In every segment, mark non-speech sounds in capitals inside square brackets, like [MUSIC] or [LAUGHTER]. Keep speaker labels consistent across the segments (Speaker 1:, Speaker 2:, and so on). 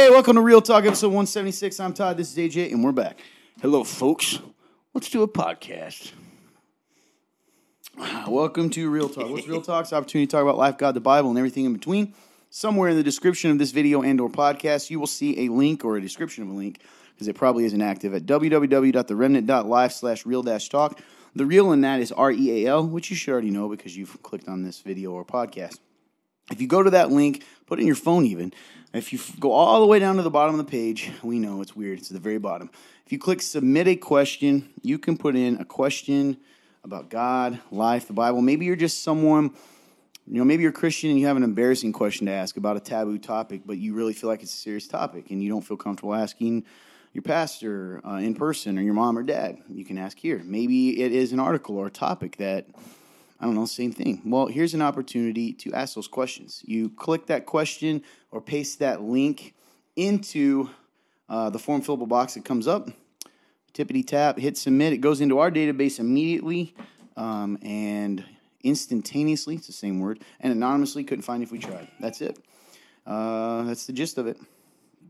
Speaker 1: Hey, welcome to Real Talk, episode 176. I'm Todd, this is AJ, and we're back.
Speaker 2: Hello, folks. Let's do a podcast.
Speaker 1: Welcome to Real Talk. What's Real Talk's opportunity to talk about life, God, the Bible, and everything in between. Somewhere in the description of this video and or podcast, you will see a link or a description of a link, because it probably isn't active, at www.theremnant.life slash real talk The real in that is R-E-A-L, which you should already know because you've clicked on this video or podcast. If you go to that link, put in your phone even. If you go all the way down to the bottom of the page, we know it's weird, it's at the very bottom. If you click submit a question, you can put in a question about God, life, the Bible. Maybe you're just someone, you know, maybe you're a Christian and you have an embarrassing question to ask about a taboo topic, but you really feel like it's a serious topic and you don't feel comfortable asking your pastor uh, in person or your mom or dad. You can ask here. Maybe it is an article or a topic that I don't know, same thing. Well, here's an opportunity to ask those questions. You click that question or paste that link into uh, the form fillable box that comes up. Tippity tap, hit submit. It goes into our database immediately um, and instantaneously. It's the same word. And anonymously, couldn't find if we tried. That's it. Uh, that's the gist of it.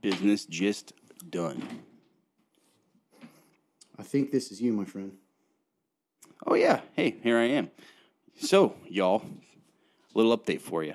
Speaker 2: Business just done.
Speaker 1: I think this is you, my friend.
Speaker 2: Oh, yeah. Hey, here I am. So, y'all, a little update for you.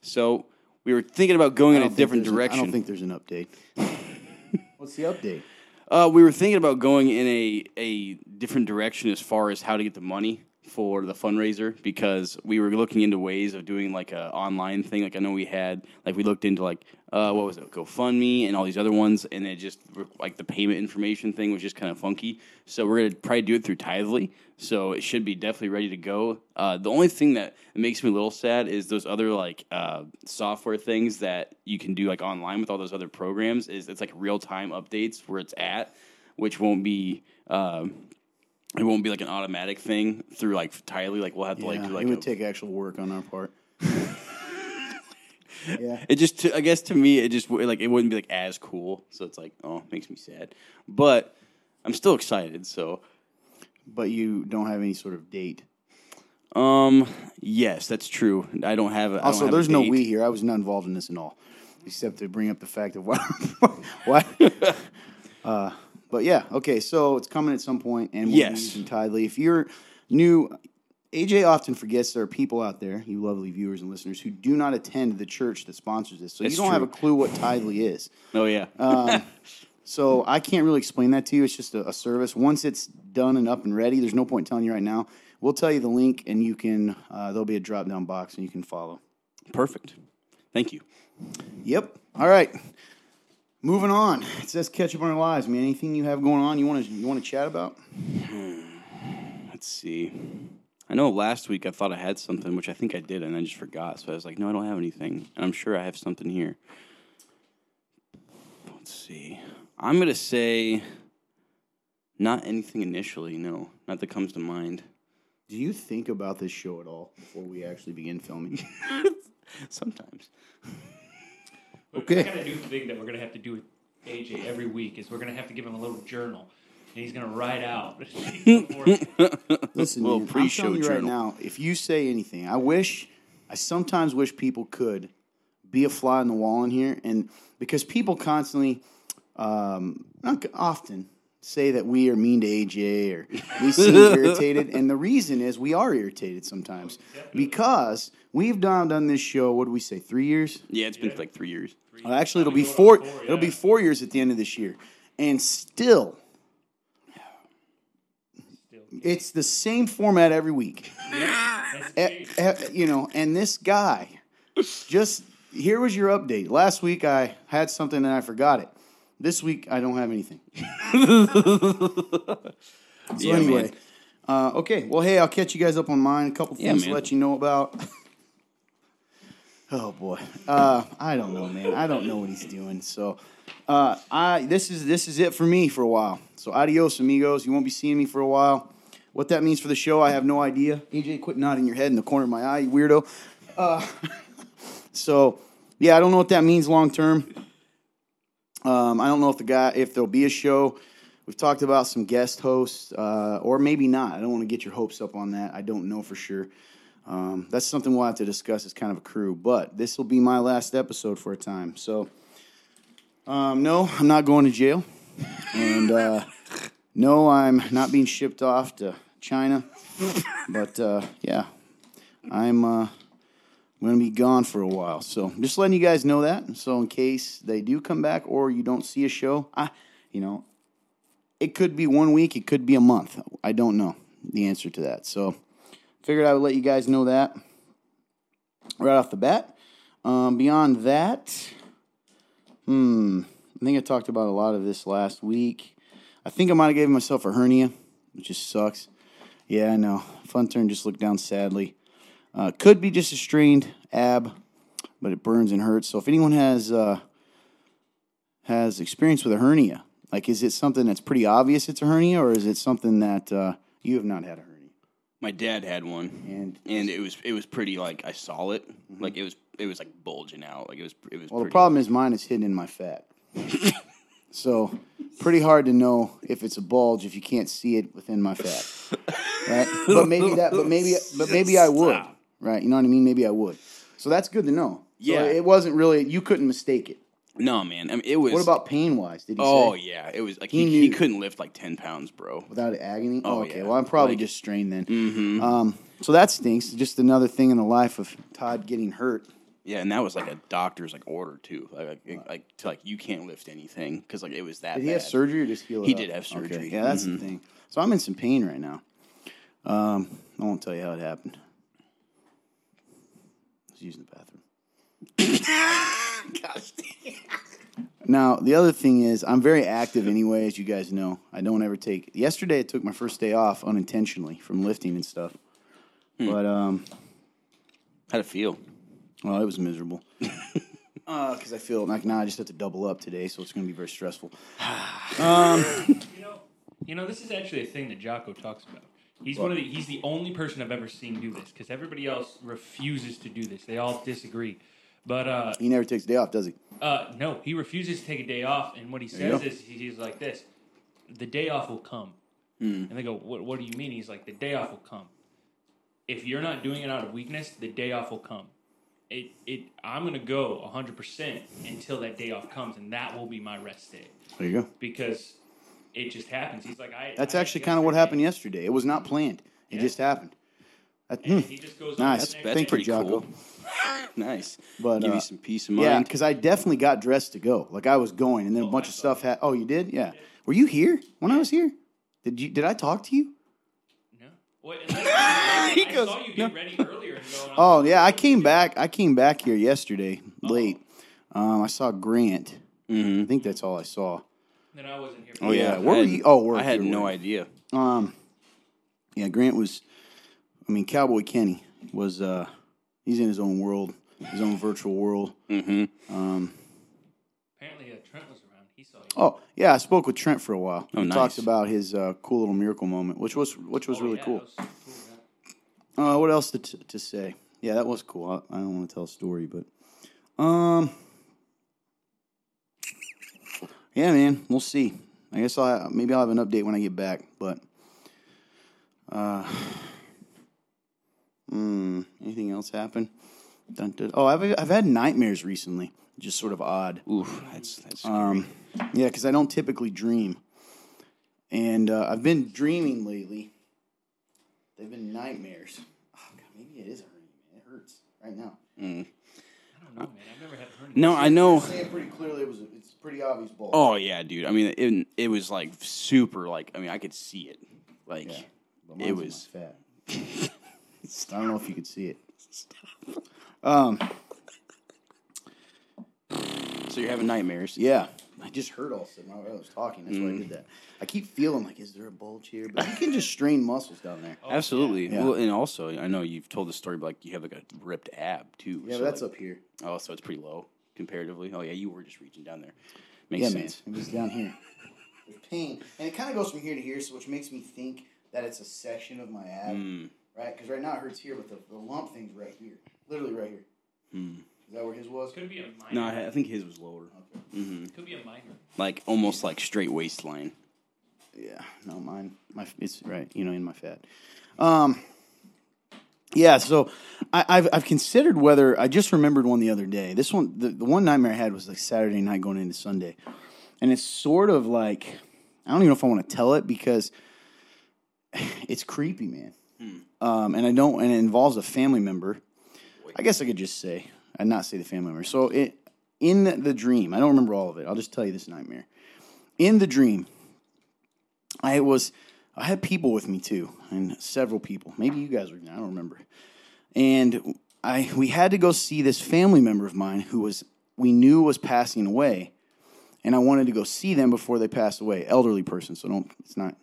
Speaker 2: So, we were thinking about going in a different direction.
Speaker 1: I don't think there's an update. [LAUGHS] What's the update?
Speaker 2: Uh, we were thinking about going in a, a different direction as far as how to get the money for the fundraiser because we were looking into ways of doing like a online thing. Like I know we had like we looked into like uh, what was it GoFundMe and all these other ones, and it just like the payment information thing was just kind of funky. So we're gonna probably do it through Tithely. So it should be definitely ready to go. Uh, the only thing that makes me a little sad is those other like uh, software things that you can do like online with all those other programs. Is it's like real time updates where it's at, which won't be. Um, it won't be like an automatic thing through like Tithely. Like we'll have to like do like
Speaker 1: it would
Speaker 2: a-
Speaker 1: take actual work on our part. Yeah. [LAUGHS]
Speaker 2: it just to, I guess to me it just like it wouldn't be like as cool. So it's like oh, it makes me sad. But I'm still excited. So
Speaker 1: But you don't have any sort of date.
Speaker 2: um yes, that's true. I don't have. A, I don't
Speaker 1: Also,
Speaker 2: have
Speaker 1: there's no we here. I was not involved in this at all, except to bring up the fact of [LAUGHS] why. why. [LAUGHS] Uh, but yeah, okay. So it's coming at some point, and we'll
Speaker 2: Yes.
Speaker 1: Tithely. If you're new, AJ often forgets there are people out there, you lovely viewers and listeners, who do not attend the church that sponsors this. So
Speaker 2: It's
Speaker 1: you don't have a clue what Tithely is.
Speaker 2: Oh yeah.
Speaker 1: Um, [LAUGHS] so I can't really explain that to you. It's just a, a service. Once it's done and up and ready, there's no point telling you right now. We'll tell you the link, and you can. Uh, there'll be a drop down box, and you can follow.
Speaker 2: Perfect. Thank you.
Speaker 1: Yep. All right. Moving on. It says catch up on our lives, man. Anything you have going on you want to you want to chat about?
Speaker 2: Let's see. I know last week I thought I had something, which I think I did, and I just forgot. So I was like, no, I don't have anything. And I'm sure I have something here. Let's see. I'm going to say not anything initially, no. Not that comes to mind.
Speaker 1: Do you think about this show at all before we actually begin filming? [LAUGHS]
Speaker 2: Sometimes.
Speaker 1: Okay.
Speaker 3: The kind of new thing that we're gonna have to do with AJ every week is we're gonna have to give him a little journal, and he's gonna write out. [LAUGHS]
Speaker 1: Listen,
Speaker 2: Little
Speaker 1: man, I'm
Speaker 2: pre-show
Speaker 1: telling you right
Speaker 2: journal.
Speaker 1: now, if you say anything, I wish, I sometimes wish people could be a fly on the wall in here, and because people constantly, um, not often, say that we are mean to AJ or we [LAUGHS] seem irritated, and the reason is we are irritated sometimes because we've done done this show. What do we say? Three years?
Speaker 2: Yeah, it's been like three years.
Speaker 1: Uh, actually, it'll be
Speaker 3: going on
Speaker 1: four.
Speaker 3: four,
Speaker 1: It'll be four years at the end of this year, and still, it's the same format every week. Eh, eh, you know, and this guy, just here was your update. Last week I had something and I forgot it. This week I don't have anything. [LAUGHS] so
Speaker 2: Yeah,
Speaker 1: anyway,
Speaker 2: man.
Speaker 1: uh, okay. Well, hey, I'll catch you guys up on mine. A couple
Speaker 2: Yeah,
Speaker 1: things to
Speaker 2: man.
Speaker 1: let you know about. [LAUGHS] Oh boy, uh, I don't know, man. I don't know what he's doing. So, uh, I this is this is it for me for a while. So, adios, amigos. You won't be seeing me for a while. What that means for the show, I have no idea. AJ, quit nodding your head in the corner of my eye, you weirdo. Uh, [LAUGHS] so, yeah, I don't know what that means long term. Um, I don't know if the guy if there'll be a show. We've talked about some guest hosts, uh, or maybe not. I don't want to get your hopes up on that. I don't know for sure. Um, that's something we'll have to discuss as kind of a crew. But this will be my last episode for a time. So Um, no, I'm not going to jail, and uh, no, I'm not being shipped off to China. But uh, yeah, I'm uh, going to be gone for a while. So just letting you guys know that. So in case they do come back or you don't see a show, I, you know, it could be one week, it could be a month. I don't know the answer to that. So figured I would let you guys know that right off the bat. Um, beyond that, hmm, I think I talked about a lot of this last week. I think I might have given myself a hernia, which just sucks. Yeah, I know. Fun turn just looked down sadly. Uh, could be just a strained ab, but it burns and hurts. So if anyone has uh, has experience with a hernia, like is it something that's pretty obvious it's a hernia, or is it something that uh, you have not had a hernia?
Speaker 2: My dad had one,
Speaker 1: And
Speaker 2: and it was it was pretty like I saw it, like it was it was like bulging out, like it was it was.
Speaker 1: well, the problem is mine is hidden in my fat. [LAUGHS] so pretty hard to know if it's a bulge if you can't see it within my fat, right? But maybe that, but maybe, but maybe I would, right? You know what I mean? Maybe I would. So that's good to know. So
Speaker 2: Yeah.
Speaker 1: it wasn't really you couldn't mistake it.
Speaker 2: No, man, I mean it was.
Speaker 1: What about pain wise? Did he
Speaker 2: Oh
Speaker 1: say
Speaker 2: yeah, it was like
Speaker 1: He
Speaker 2: he, he, couldn't lift like ten pounds, bro.
Speaker 1: without agony?
Speaker 2: Oh,
Speaker 1: okay.
Speaker 2: yeah.
Speaker 1: Well, I'm probably
Speaker 2: Like-
Speaker 1: just strained then.
Speaker 2: Mm-hmm.
Speaker 1: Um, so that stinks. Just another thing in the life of Todd getting hurt.
Speaker 2: Yeah, and that was like a doctor's like order too, like like, like to like you can't lift anything because like it was that.
Speaker 1: Did he
Speaker 2: bad.
Speaker 1: have surgery or just heal it
Speaker 2: He
Speaker 1: up?
Speaker 2: did have surgery.
Speaker 1: Okay. Yeah, that's the thing. So I'm in some pain right now. Um, I won't tell you how it happened. I was using the bathroom. [LAUGHS]
Speaker 2: Gosh,
Speaker 1: Now the other thing is I'm very active anyway, as you guys know. I don't ever take. Yesterday I took my first day off unintentionally from lifting and stuff.
Speaker 2: Hmm.
Speaker 1: But um,
Speaker 2: how'd it feel?
Speaker 1: Well, it was miserable. [LAUGHS] Because I feel like now I just have to double up today, so it's going to be very stressful. [SIGHS]
Speaker 3: You know, you know, this is actually a thing that Jocko talks about. He's one of the, he's the only person I've ever seen do this because everybody else refuses to do this. They all disagree. But uh,
Speaker 1: He never takes a day off, does he?
Speaker 3: uh, no, he refuses to take a day off, and what he says is he's like this: the day off will come. And they go, what, "What do you mean?" He's like, "The day off will come. If you're not doing it out of weakness, the day off will come. It, it, I'm gonna go 100 percent until that day off comes, and that will be my rest day
Speaker 1: There you go.
Speaker 3: because it just happens." He's like, "I."
Speaker 1: That's
Speaker 3: I-
Speaker 1: actually kind of what happened
Speaker 3: yesterday."
Speaker 1: yesterday. It was not planned. It
Speaker 3: Yeah.
Speaker 1: just happened. That-
Speaker 3: And
Speaker 1: hmm.
Speaker 3: he just goes
Speaker 1: Nice.
Speaker 3: On to
Speaker 1: Thank you,
Speaker 2: pretty
Speaker 1: Jocko.
Speaker 2: cool. [LAUGHS] nice,
Speaker 1: But,
Speaker 2: give
Speaker 1: uh,
Speaker 2: you some peace of mind.
Speaker 1: Yeah, because I definitely got dressed to go. Like I was going, and then a
Speaker 3: Oh,
Speaker 1: bunch
Speaker 3: I
Speaker 1: of stuff had. Oh, you did? Yeah. Were you here when I was here? Did you? Did I talk to you?
Speaker 3: No. Wait, and then- I
Speaker 1: He goes,
Speaker 3: saw you get ready earlier and going.
Speaker 1: Oh yeah, I came back. I came back here yesterday late. Um, I saw Grant.
Speaker 2: hmm
Speaker 1: I think that's all I saw.
Speaker 3: Then I wasn't here.
Speaker 2: Oh yeah,
Speaker 1: Yeah, where
Speaker 2: I
Speaker 1: were
Speaker 2: had-
Speaker 1: you- oh, work,
Speaker 2: I had
Speaker 1: you were
Speaker 2: no
Speaker 1: work.
Speaker 2: idea.
Speaker 1: Um, yeah, Grant was. I mean, Cowboy Kenny was. uh He's in his own world, his own virtual world.
Speaker 2: hmm
Speaker 1: Um,
Speaker 3: Apparently, uh, Trent was around. He saw you.
Speaker 1: oh yeah, I spoke with Trent for a while.
Speaker 2: Oh,
Speaker 1: he
Speaker 2: nice.
Speaker 1: talked about his uh, cool little miracle moment, which was which was
Speaker 3: Oh,
Speaker 1: really
Speaker 3: yeah,
Speaker 1: cool.
Speaker 3: that was cool, yeah.
Speaker 1: Uh, what else to, to say? Yeah, that was cool. I, I don't want to tell a story, but um, yeah, man, we'll see. I guess I'll maybe I'll have an update when I get back. But uh, [SIGHS] mm, anything else happen? Dun, dun. Oh, I've I've had nightmares recently. Just sort of odd.
Speaker 2: Oof, that's that's.
Speaker 1: Um, yeah, because I don't typically dream, and uh, I've been dreaming lately. They've been nightmares. Oh, God, maybe it is a hernia. Man. It hurts right now.
Speaker 2: Mm.
Speaker 3: I don't know, man. I've never had hernia.
Speaker 2: No, I know.
Speaker 1: Saying pretty clearly, it was. A, it's pretty obvious bulge.
Speaker 2: Oh yeah, dude. I mean, it, it was like super. Like, I mean, I could see it. Like,
Speaker 1: Yeah, but
Speaker 2: it
Speaker 1: mine's in
Speaker 2: was.
Speaker 1: fat. [LAUGHS] I don't know if you could see it. Um.
Speaker 2: So you're having nightmares.
Speaker 1: Yeah, [LAUGHS] I just heard all of a sudden while I was talking. That's why I did that. I keep feeling like, is there a bulge here? But you can just strain muscles down there. [LAUGHS]
Speaker 2: Absolutely.
Speaker 1: Yeah.
Speaker 2: Well, and also, I know you've told the story, but like you have like a ripped ab too.
Speaker 1: Yeah,
Speaker 2: so,
Speaker 1: but that's
Speaker 2: like,
Speaker 1: up here.
Speaker 2: Oh, so it's pretty low comparatively. Oh yeah, you were just reaching down there. Makes
Speaker 1: Yeah, man.
Speaker 2: sense.
Speaker 1: It was down here. There's pain, and it kind of goes from here to here, so which makes me think that it's a section of my ab,
Speaker 2: Mm.
Speaker 1: right? Because right now it hurts here, but the, the lump thing's right here, literally right here.
Speaker 2: Mm.
Speaker 1: Is that where his was?
Speaker 3: Could it be a minor.
Speaker 2: No, I, I think his was lower.
Speaker 1: Okay.
Speaker 2: hmm
Speaker 3: Could be a minor.
Speaker 2: Like almost like straight waistline.
Speaker 1: Yeah, no, mine. My it's right, you know, in my fat. Um, yeah. So I, I've I've considered whether I just remembered one the other day. This one, the, the one nightmare I had was like Saturday night going into Sunday, and it's sort of like I don't even know if I want to tell it because [SIGHS] it's creepy, man. Um, and I don't, and it involves a family member. I guess I could just say, and not say the family member. So it in the, dream, I don't remember all of it. I'll just tell you this nightmare. In the dream, I was I had people with me too, and several people. Maybe you guys were. I don't remember. And I we had to go see this family member of mine who was we knew was passing away, and I wanted to go see them before they passed away. Elderly person, so don't. It's not.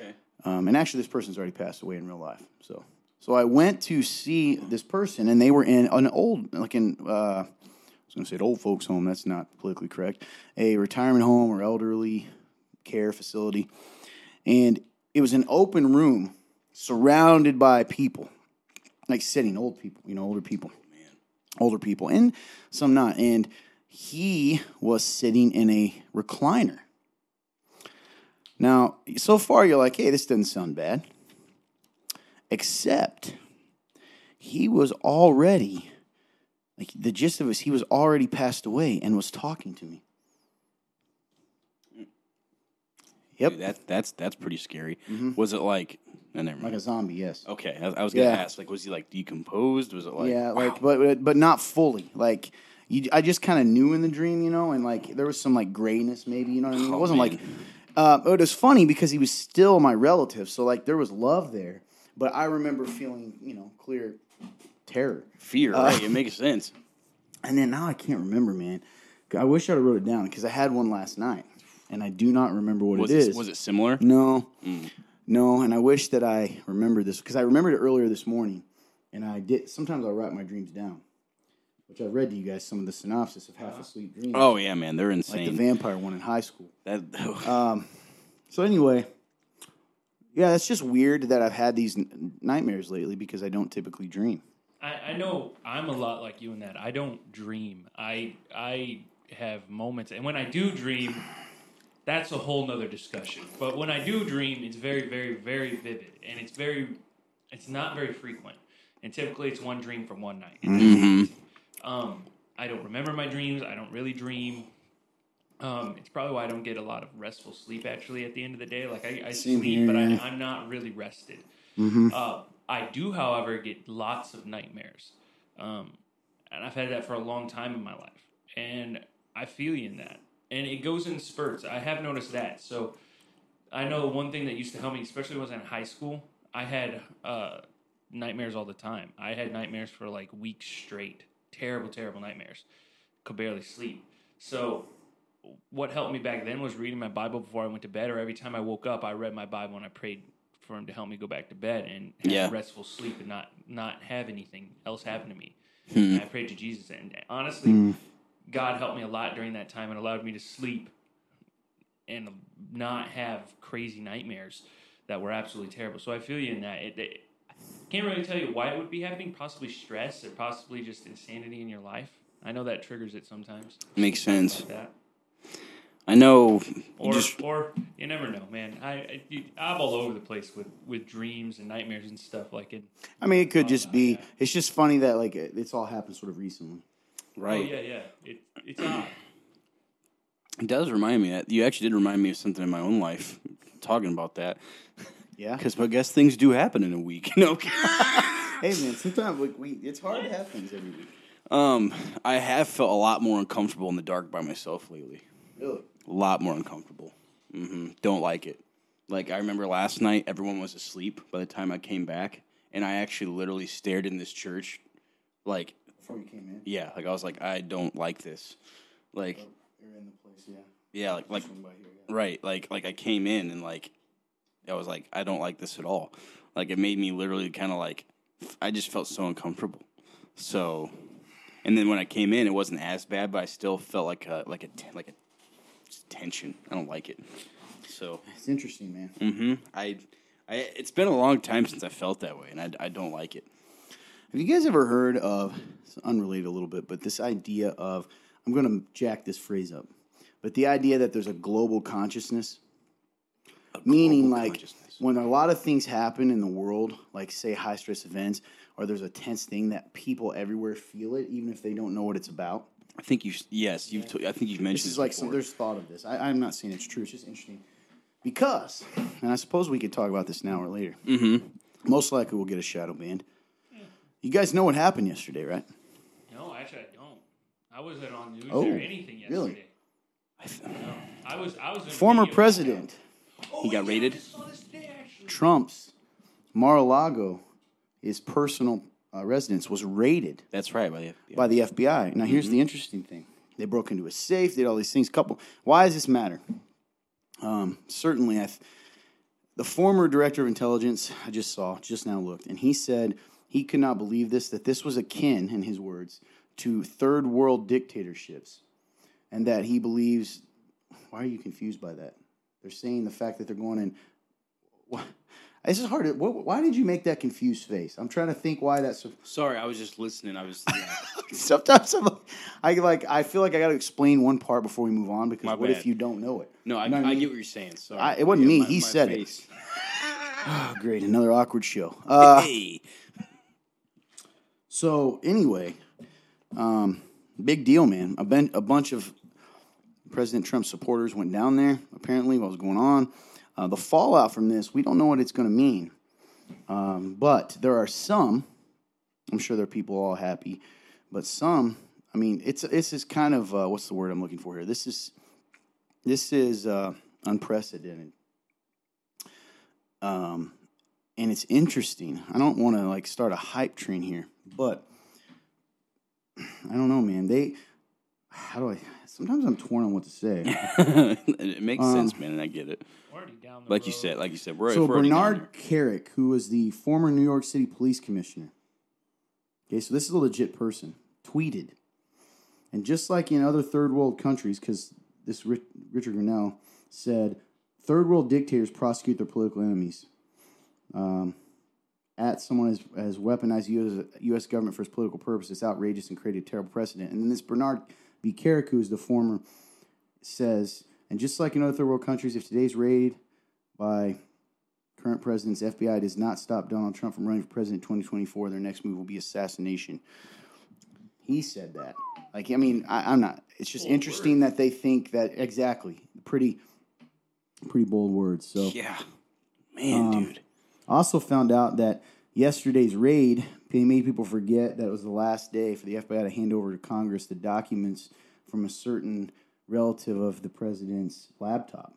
Speaker 2: Okay.
Speaker 1: Um, and actually, this person's already passed away in real life. So, so I went to see this person, and they were in an old, like in, uh, I was going to say an old folks' home. That's not politically correct. A retirement home or elderly care facility, and it was an open room surrounded by people, like sitting old people, you know, older people, older people, and some not. And he was sitting in a recliner. Now, so far you're like, hey, this doesn't sound bad. Except he was already, like the gist of it is he was already passed away and was talking to me. Yep.
Speaker 2: Dude, that that's that's pretty scary. Was it like? No, never
Speaker 1: Like a zombie, yes.
Speaker 2: Okay, I, I was gonna
Speaker 1: Yeah.
Speaker 2: ask. Like, was he like decomposed? Was it like?
Speaker 1: yeah,
Speaker 2: wow.
Speaker 1: like but but- but not fully. Like you, I just kind of knew in the dream, you know, and like there was some like grayness, maybe, you know what I mean. It
Speaker 2: Oh,
Speaker 1: wasn't
Speaker 2: man.
Speaker 1: like, uh, it was funny because he was still my relative, so like there was love there. But I remember feeling, you know, clear terror.
Speaker 2: fear,
Speaker 1: Uh,
Speaker 2: right? It makes sense. [LAUGHS]
Speaker 1: And then now I can't remember, man. I wish I'd have wrote it down because I had one last night, and I do not remember what
Speaker 2: Was
Speaker 1: it
Speaker 2: it,
Speaker 1: is.
Speaker 2: was it similar?
Speaker 1: No, no, and I wish that I remembered this because I remembered it earlier this morning, and I did. Sometimes I write my dreams down, which I read to you guys some of the synopsis of Half Asleep Dreams,
Speaker 2: Oh yeah, man, they're insane.
Speaker 1: like the vampire one in high school.
Speaker 2: that [LAUGHS]
Speaker 1: Um, so anyway, yeah, that's just weird that I've had these n- nightmares lately because I don't typically dream.
Speaker 3: I, I know I'm a lot like you in that I don't dream. I I have moments, and when I do dream, that's a whole nother discussion. But when I do dream, it's very, very, very vivid, and it's very, it's not very frequent. And typically, it's one dream from one night. Um, I don't remember my dreams. I don't really dream. Um, it's probably why I don't get a lot of restful sleep. Actually, at the end of the day, like I, I sleep,
Speaker 1: here,
Speaker 3: but. I, I'm not really rested. Uh, I do, however, get lots of nightmares, um, and I've had that for a long time in my life, and I feel you in that. And it goes in spurts. I have noticed that. So I know one thing that used to help me, especially when I was in high school. I had uh, nightmares all the time. I had nightmares for like weeks straight. Terrible, terrible nightmares. Could barely sleep. So what helped me back then was reading my Bible before I went to bed, or every time I woke up, I read my Bible and I prayed for Him to help me go back to bed and have
Speaker 2: Yeah.
Speaker 3: restful sleep and not not have anything else happen to me. And I prayed to Jesus, and honestly, hmm. God helped me a lot during that time and allowed me to sleep and not have crazy nightmares that were absolutely terrible. So I feel you in that. It, it, can't really tell you why it would be happening. Possibly stress, or possibly just insanity in your life. I know that triggers it sometimes.
Speaker 2: makes sense.
Speaker 3: Like.
Speaker 2: I know. you
Speaker 3: Or,
Speaker 2: just
Speaker 3: or you never know, man. I, I I'm all over the place with, with dreams and nightmares and stuff. Like it.
Speaker 1: I mean, it could just be.
Speaker 3: yeah.
Speaker 1: It's just funny that like it- it's all happened sort of recently.
Speaker 2: right.
Speaker 3: Oh yeah, yeah. It, it's odd.
Speaker 2: It does remind me that you actually did remind me of something in my own life. Talking about that,
Speaker 1: Yeah.
Speaker 2: because I guess things do happen in a week. [LAUGHS] You know.
Speaker 1: Hey man, sometimes like we, it's hard to have things every week.
Speaker 2: um, I have felt a lot more uncomfortable in the dark by myself lately.
Speaker 1: Really?
Speaker 2: A lot more uncomfortable. hmm Don't like it. Like I remember last night, everyone was asleep by the time I came back, and I actually literally stared in this church, like
Speaker 1: Before you came in,
Speaker 2: yeah, like I was like, I don't like this. Like
Speaker 1: you're in the place. Yeah.
Speaker 2: yeah, like like
Speaker 1: here, yeah.
Speaker 2: right, like like I came in and like I was like, I don't like this at all. Like it made me literally kind of like I just felt so uncomfortable. So, and then when I came in, it wasn't as bad, but I still felt like a like a like a just tension. I don't like it. So,
Speaker 1: It's interesting, man.
Speaker 2: Mm-hmm. I, I it's been a long time since I felt that way, and I, I don't like it.
Speaker 1: Have you guys ever heard of? It's unrelated a little bit, but this idea of I'm going to jack this phrase up, but the idea that there's a global consciousness, meaning
Speaker 2: global
Speaker 1: like
Speaker 2: consciousness.
Speaker 1: when a lot of things happen in the world, like say high stress events, or there's a tense thing that people everywhere feel it, even if they don't know what it's about.
Speaker 2: I think you. Yes, you've. T- I think you've mentioned
Speaker 1: This is like some, there's thought of this. I, I'm not saying it's true. It's just interesting because, and I suppose we could talk about this now or later. Mm-hmm. Most likely, we'll get a shadow band. You guys know what happened yesterday, right?
Speaker 3: No, actually, I don't. I wasn't on news
Speaker 1: Oh,
Speaker 3: or anything yesterday.
Speaker 1: really?
Speaker 3: No, I was. I was in
Speaker 1: Former
Speaker 3: video.
Speaker 1: president
Speaker 2: He got raided.
Speaker 1: Trump's Mar-a-Lago, his personal uh, residence, was raided
Speaker 2: That's right. By the FBI.
Speaker 1: by the FBI. Now, here's the interesting thing: they broke into a safe, did all these things. Couple. Why does this matter? Um, certainly, I. Th- the former director of intelligence I just saw just now looked, and he said he could not believe this that this was akin, in his words, to third world dictatorships, and that he believes. Why are you confused by that? They're saying the fact that they're going in. This is hard. To, why did you make that confused face? I'm trying to think why that's. So,
Speaker 2: Sorry, I was just listening. I was. Yeah.
Speaker 1: Sometimes I'm like, I like, I feel like I got to explain one part before we move on because
Speaker 2: My
Speaker 1: what
Speaker 2: bad.
Speaker 1: if you don't know it?
Speaker 2: No, I,
Speaker 1: You know
Speaker 2: I,
Speaker 1: mean?
Speaker 2: get what you're saying. Sorry.
Speaker 1: I- it wasn't
Speaker 2: Yeah,
Speaker 1: me.
Speaker 2: my-
Speaker 1: He
Speaker 2: my
Speaker 1: said it. [LAUGHS] Oh, great, another awkward show. Uh, so anyway, um, big deal, man. A, ben- a bunch of President Trump supporters went down there. Apparently, what was going on? Uh, the fallout from this, we don't know what it's going to mean. Um, but there are some. I'm sure there are people all happy, but some. I mean, it's this is kind of uh, what's the word I'm looking for here? This is this is uh, unprecedented. Um, and it's interesting. I don't want to like start a hype train here, but I don't know, man. They how do I? Sometimes I'm torn on what to say. [LAUGHS]
Speaker 2: it makes
Speaker 1: Um,
Speaker 2: sense, man, and I get it.
Speaker 3: We're already down the
Speaker 2: Like you said, like you said, we're
Speaker 1: so
Speaker 2: we're down
Speaker 1: Bernard Kerik, who was the former New York City police commissioner, okay, so this is a legit person, tweeted, and just like in other third world countries, because this Rich, Richard Grenell said, third world dictators prosecute their political enemies. Um, at someone has, has weaponized the US, U.S. government for its political purpose. It's outrageous and created a terrible precedent. And then this Bernard B. Kerik, who is the former, says, and just like in other third world countries, if today's raid by current president's FBI does not stop Donald Trump from running for president in 2024, their next move will be assassination. He said that. Like, I mean, I, I'm not. It's just interesting that they think that exactly. Pretty, pretty bold words. So,
Speaker 2: Yeah, man,
Speaker 1: Um,
Speaker 2: dude.
Speaker 1: also found out that yesterday's raid made people forget that it was the last day for the FBI to hand over to Congress the documents from a certain relative of the president's laptop.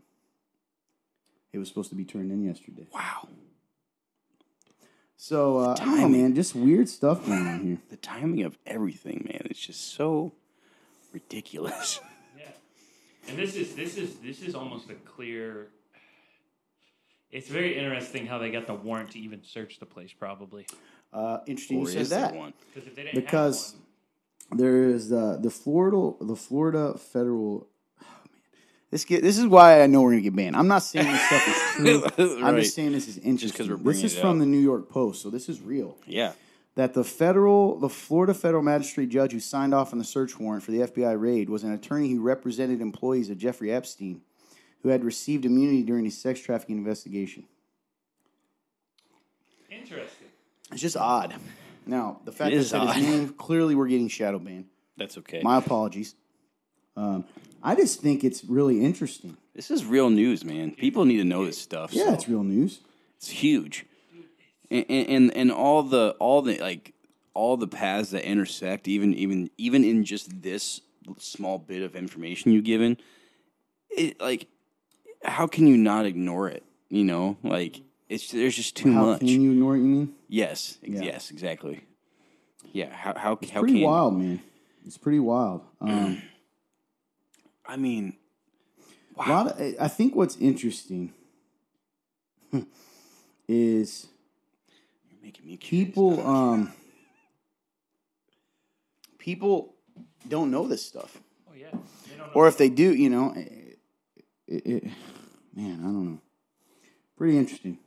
Speaker 1: It was supposed to be turned in yesterday.
Speaker 2: Wow,
Speaker 1: So, uh, I don't know,
Speaker 2: timing.
Speaker 1: man, just weird stuff going on here.
Speaker 2: the timing of everything, man, it's just so ridiculous. [LAUGHS]
Speaker 3: Yeah, and this is this is this is almost a clear. It's very interesting how they got the warrant to even search the place, probably
Speaker 1: Uh, interesting
Speaker 2: or
Speaker 1: you said
Speaker 2: is
Speaker 1: that.
Speaker 2: one?
Speaker 3: because if they didn't
Speaker 1: Because
Speaker 3: have one,
Speaker 1: there is uh, the Florida, the Florida federal. Oh, man. This get, this is why I know we're gonna get banned. I'm not saying this stuff is [LAUGHS] true. I'm just saying this is interesting.
Speaker 2: we're
Speaker 1: this is
Speaker 2: it
Speaker 1: from
Speaker 2: up.
Speaker 1: the New York Post, so this is real.
Speaker 2: Yeah,
Speaker 1: That the federal, the Florida federal magistrate judge who signed off on the search warrant for the FBI raid was an attorney who represented employees of Jeffrey Epstein, who had received immunity during his sex trafficking investigation.
Speaker 3: interesting.
Speaker 1: It's just odd. Now, the fact
Speaker 2: It
Speaker 1: that
Speaker 2: is
Speaker 1: said
Speaker 2: odd.
Speaker 1: his name, clearly we're getting shadow banned.
Speaker 2: that's okay.
Speaker 1: My apologies. Um, I just think it's really interesting.
Speaker 2: this is real news, man. People need to know this stuff.
Speaker 1: Yeah,
Speaker 2: so
Speaker 1: it's real news.
Speaker 2: it's huge, and, and and and all the all the like all the paths that intersect, even even even in just this small bit of information you've given, it like how can you not ignore it? You know, like it's there's just too
Speaker 1: How
Speaker 2: much.
Speaker 1: can you ignore it? You mean?
Speaker 2: Yes,
Speaker 1: Yeah.
Speaker 2: yes, exactly. Yeah, how how how
Speaker 1: Pretty
Speaker 2: can
Speaker 1: wild, man. It's pretty wild. [CLEARS THROAT] Um,
Speaker 2: I mean,
Speaker 1: a lot of, I think what's interesting [LAUGHS] is
Speaker 2: you're making me curious.
Speaker 1: people. Um, people don't know this stuff,
Speaker 3: Oh yeah, they don't know.
Speaker 1: or if they do, you know, it, it, it, man, I don't know. Pretty interesting.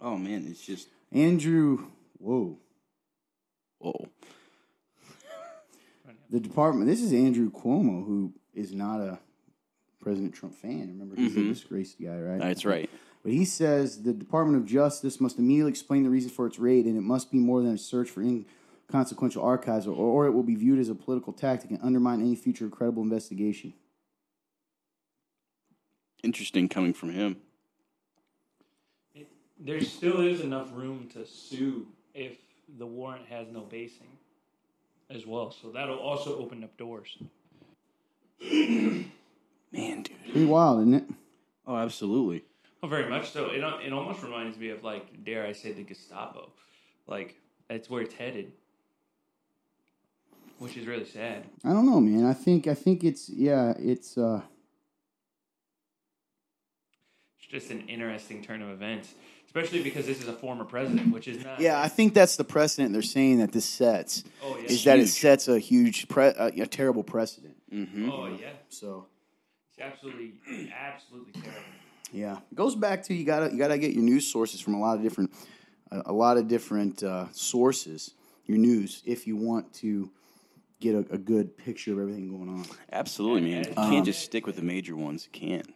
Speaker 2: Oh man, it's just
Speaker 1: Andrew, whoa.
Speaker 2: whoa. [LAUGHS]
Speaker 1: The department. This is Andrew Cuomo, who is not a President Trump fan. Remember, he's a mm-hmm. disgraced guy, right?
Speaker 2: That's right.
Speaker 1: But he says the Department of Justice must immediately explain the reason for its raid, and it must be more than a search for inconsequential archives, or, or it will be viewed as a political tactic and undermine any future credible investigation.
Speaker 2: Interesting coming from him.
Speaker 3: There still is enough room to sue if the warrant has no basing as well. So that'll also open up doors. [CLEARS THROAT]
Speaker 2: Man, dude.
Speaker 1: Pretty wild, isn't it?
Speaker 2: Oh, absolutely.
Speaker 3: Oh, very much so. It, it almost reminds me of, like, dare I say, the Gestapo. Like, that's where it's headed. Which is really sad.
Speaker 1: I don't know, man. I think I think it's yeah, it's uh
Speaker 3: It's just an interesting turn of events, especially because this is a former president, which is not.
Speaker 1: yeah. I think that's the precedent they're saying that this sets
Speaker 3: Oh, yeah.
Speaker 1: is that it sets a huge pre- uh, a terrible precedent.
Speaker 2: Mm-hmm.
Speaker 3: Oh, yeah.
Speaker 1: So
Speaker 3: It's absolutely, [CLEARS THROAT] absolutely terrible.
Speaker 1: yeah, it goes back to you gotta you gotta get your news sources from a lot of different a, a lot of different uh, sources. Your news, if you want to get a, a good picture of everything going on.
Speaker 2: Absolutely, man. You can't just stick with the major ones. You can't.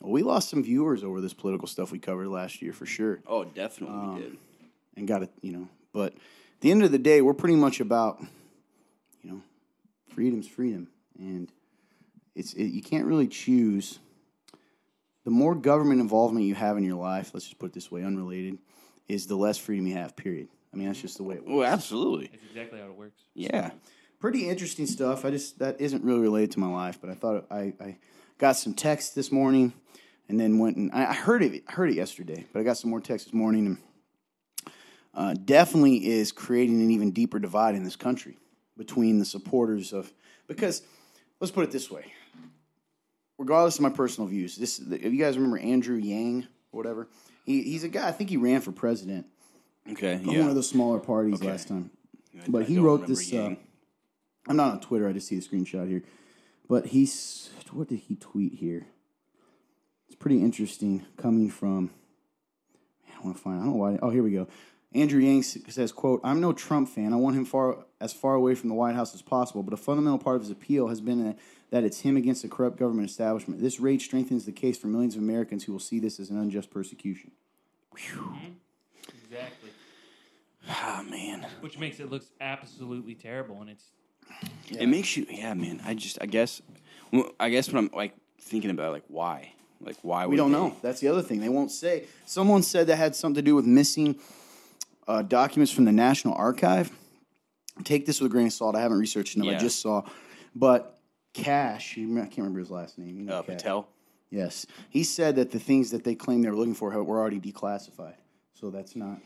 Speaker 1: Well, we lost some viewers over this political stuff we covered last year for sure.
Speaker 2: Oh, definitely we um, did.
Speaker 1: and got it, you know. But at the end of the day, we're pretty much about, you know, freedom's freedom, and it's it, you can't really choose. The more government involvement you have in your life, let's just put it this way, unrelated, is the less freedom you have. Period. I mean, that's just the way it works.
Speaker 2: Oh, absolutely.
Speaker 3: That's exactly how it works.
Speaker 2: Yeah.
Speaker 1: Pretty interesting stuff. I just that isn't really related to my life, but I thought I, I got some text this morning, and then went and I I heard it. I heard it yesterday, but I got some more text this morning, and uh, definitely is creating an even deeper divide in this country between the supporters of because let's put it this way. Regardless of my personal views, this if you guys remember Andrew Yang or whatever, he, he's a guy. I think he ran for president
Speaker 2: Okay. Yeah.
Speaker 1: one of the smaller parties
Speaker 2: Okay.
Speaker 1: last time.
Speaker 2: I
Speaker 1: But he wrote this. Uh, I'm not on Twitter. I just see a screenshot here. But he's what did he tweet here? It's pretty interesting coming from. Man, I want to find. I don't know why. Oh, here we go. Andrew Yang says, "quote I'm no Trump fan. I want him far as far away from the White House as possible. But a fundamental part of his appeal has been that, that it's him against the corrupt government establishment. This rage strengthens the case for millions of Americans who will see this as an unjust persecution."
Speaker 3: Exactly.
Speaker 2: Ah, man.
Speaker 3: Which makes it look absolutely terrible, and it's
Speaker 2: It makes you. Yeah, man. I just. I guess. Well, I guess when I'm like thinking about like why, like why
Speaker 1: We don't
Speaker 2: they-
Speaker 1: know. That's the other thing. They won't say. Someone said that had something to do with missing uh, documents from the National Archive. Take this with a grain of salt. I haven't researched enough. I just saw. But Kash, I can't remember his last name. You know
Speaker 2: Uh, Patel.
Speaker 1: Yes. He said that the things that they claimed they were looking for were already declassified. So that's not.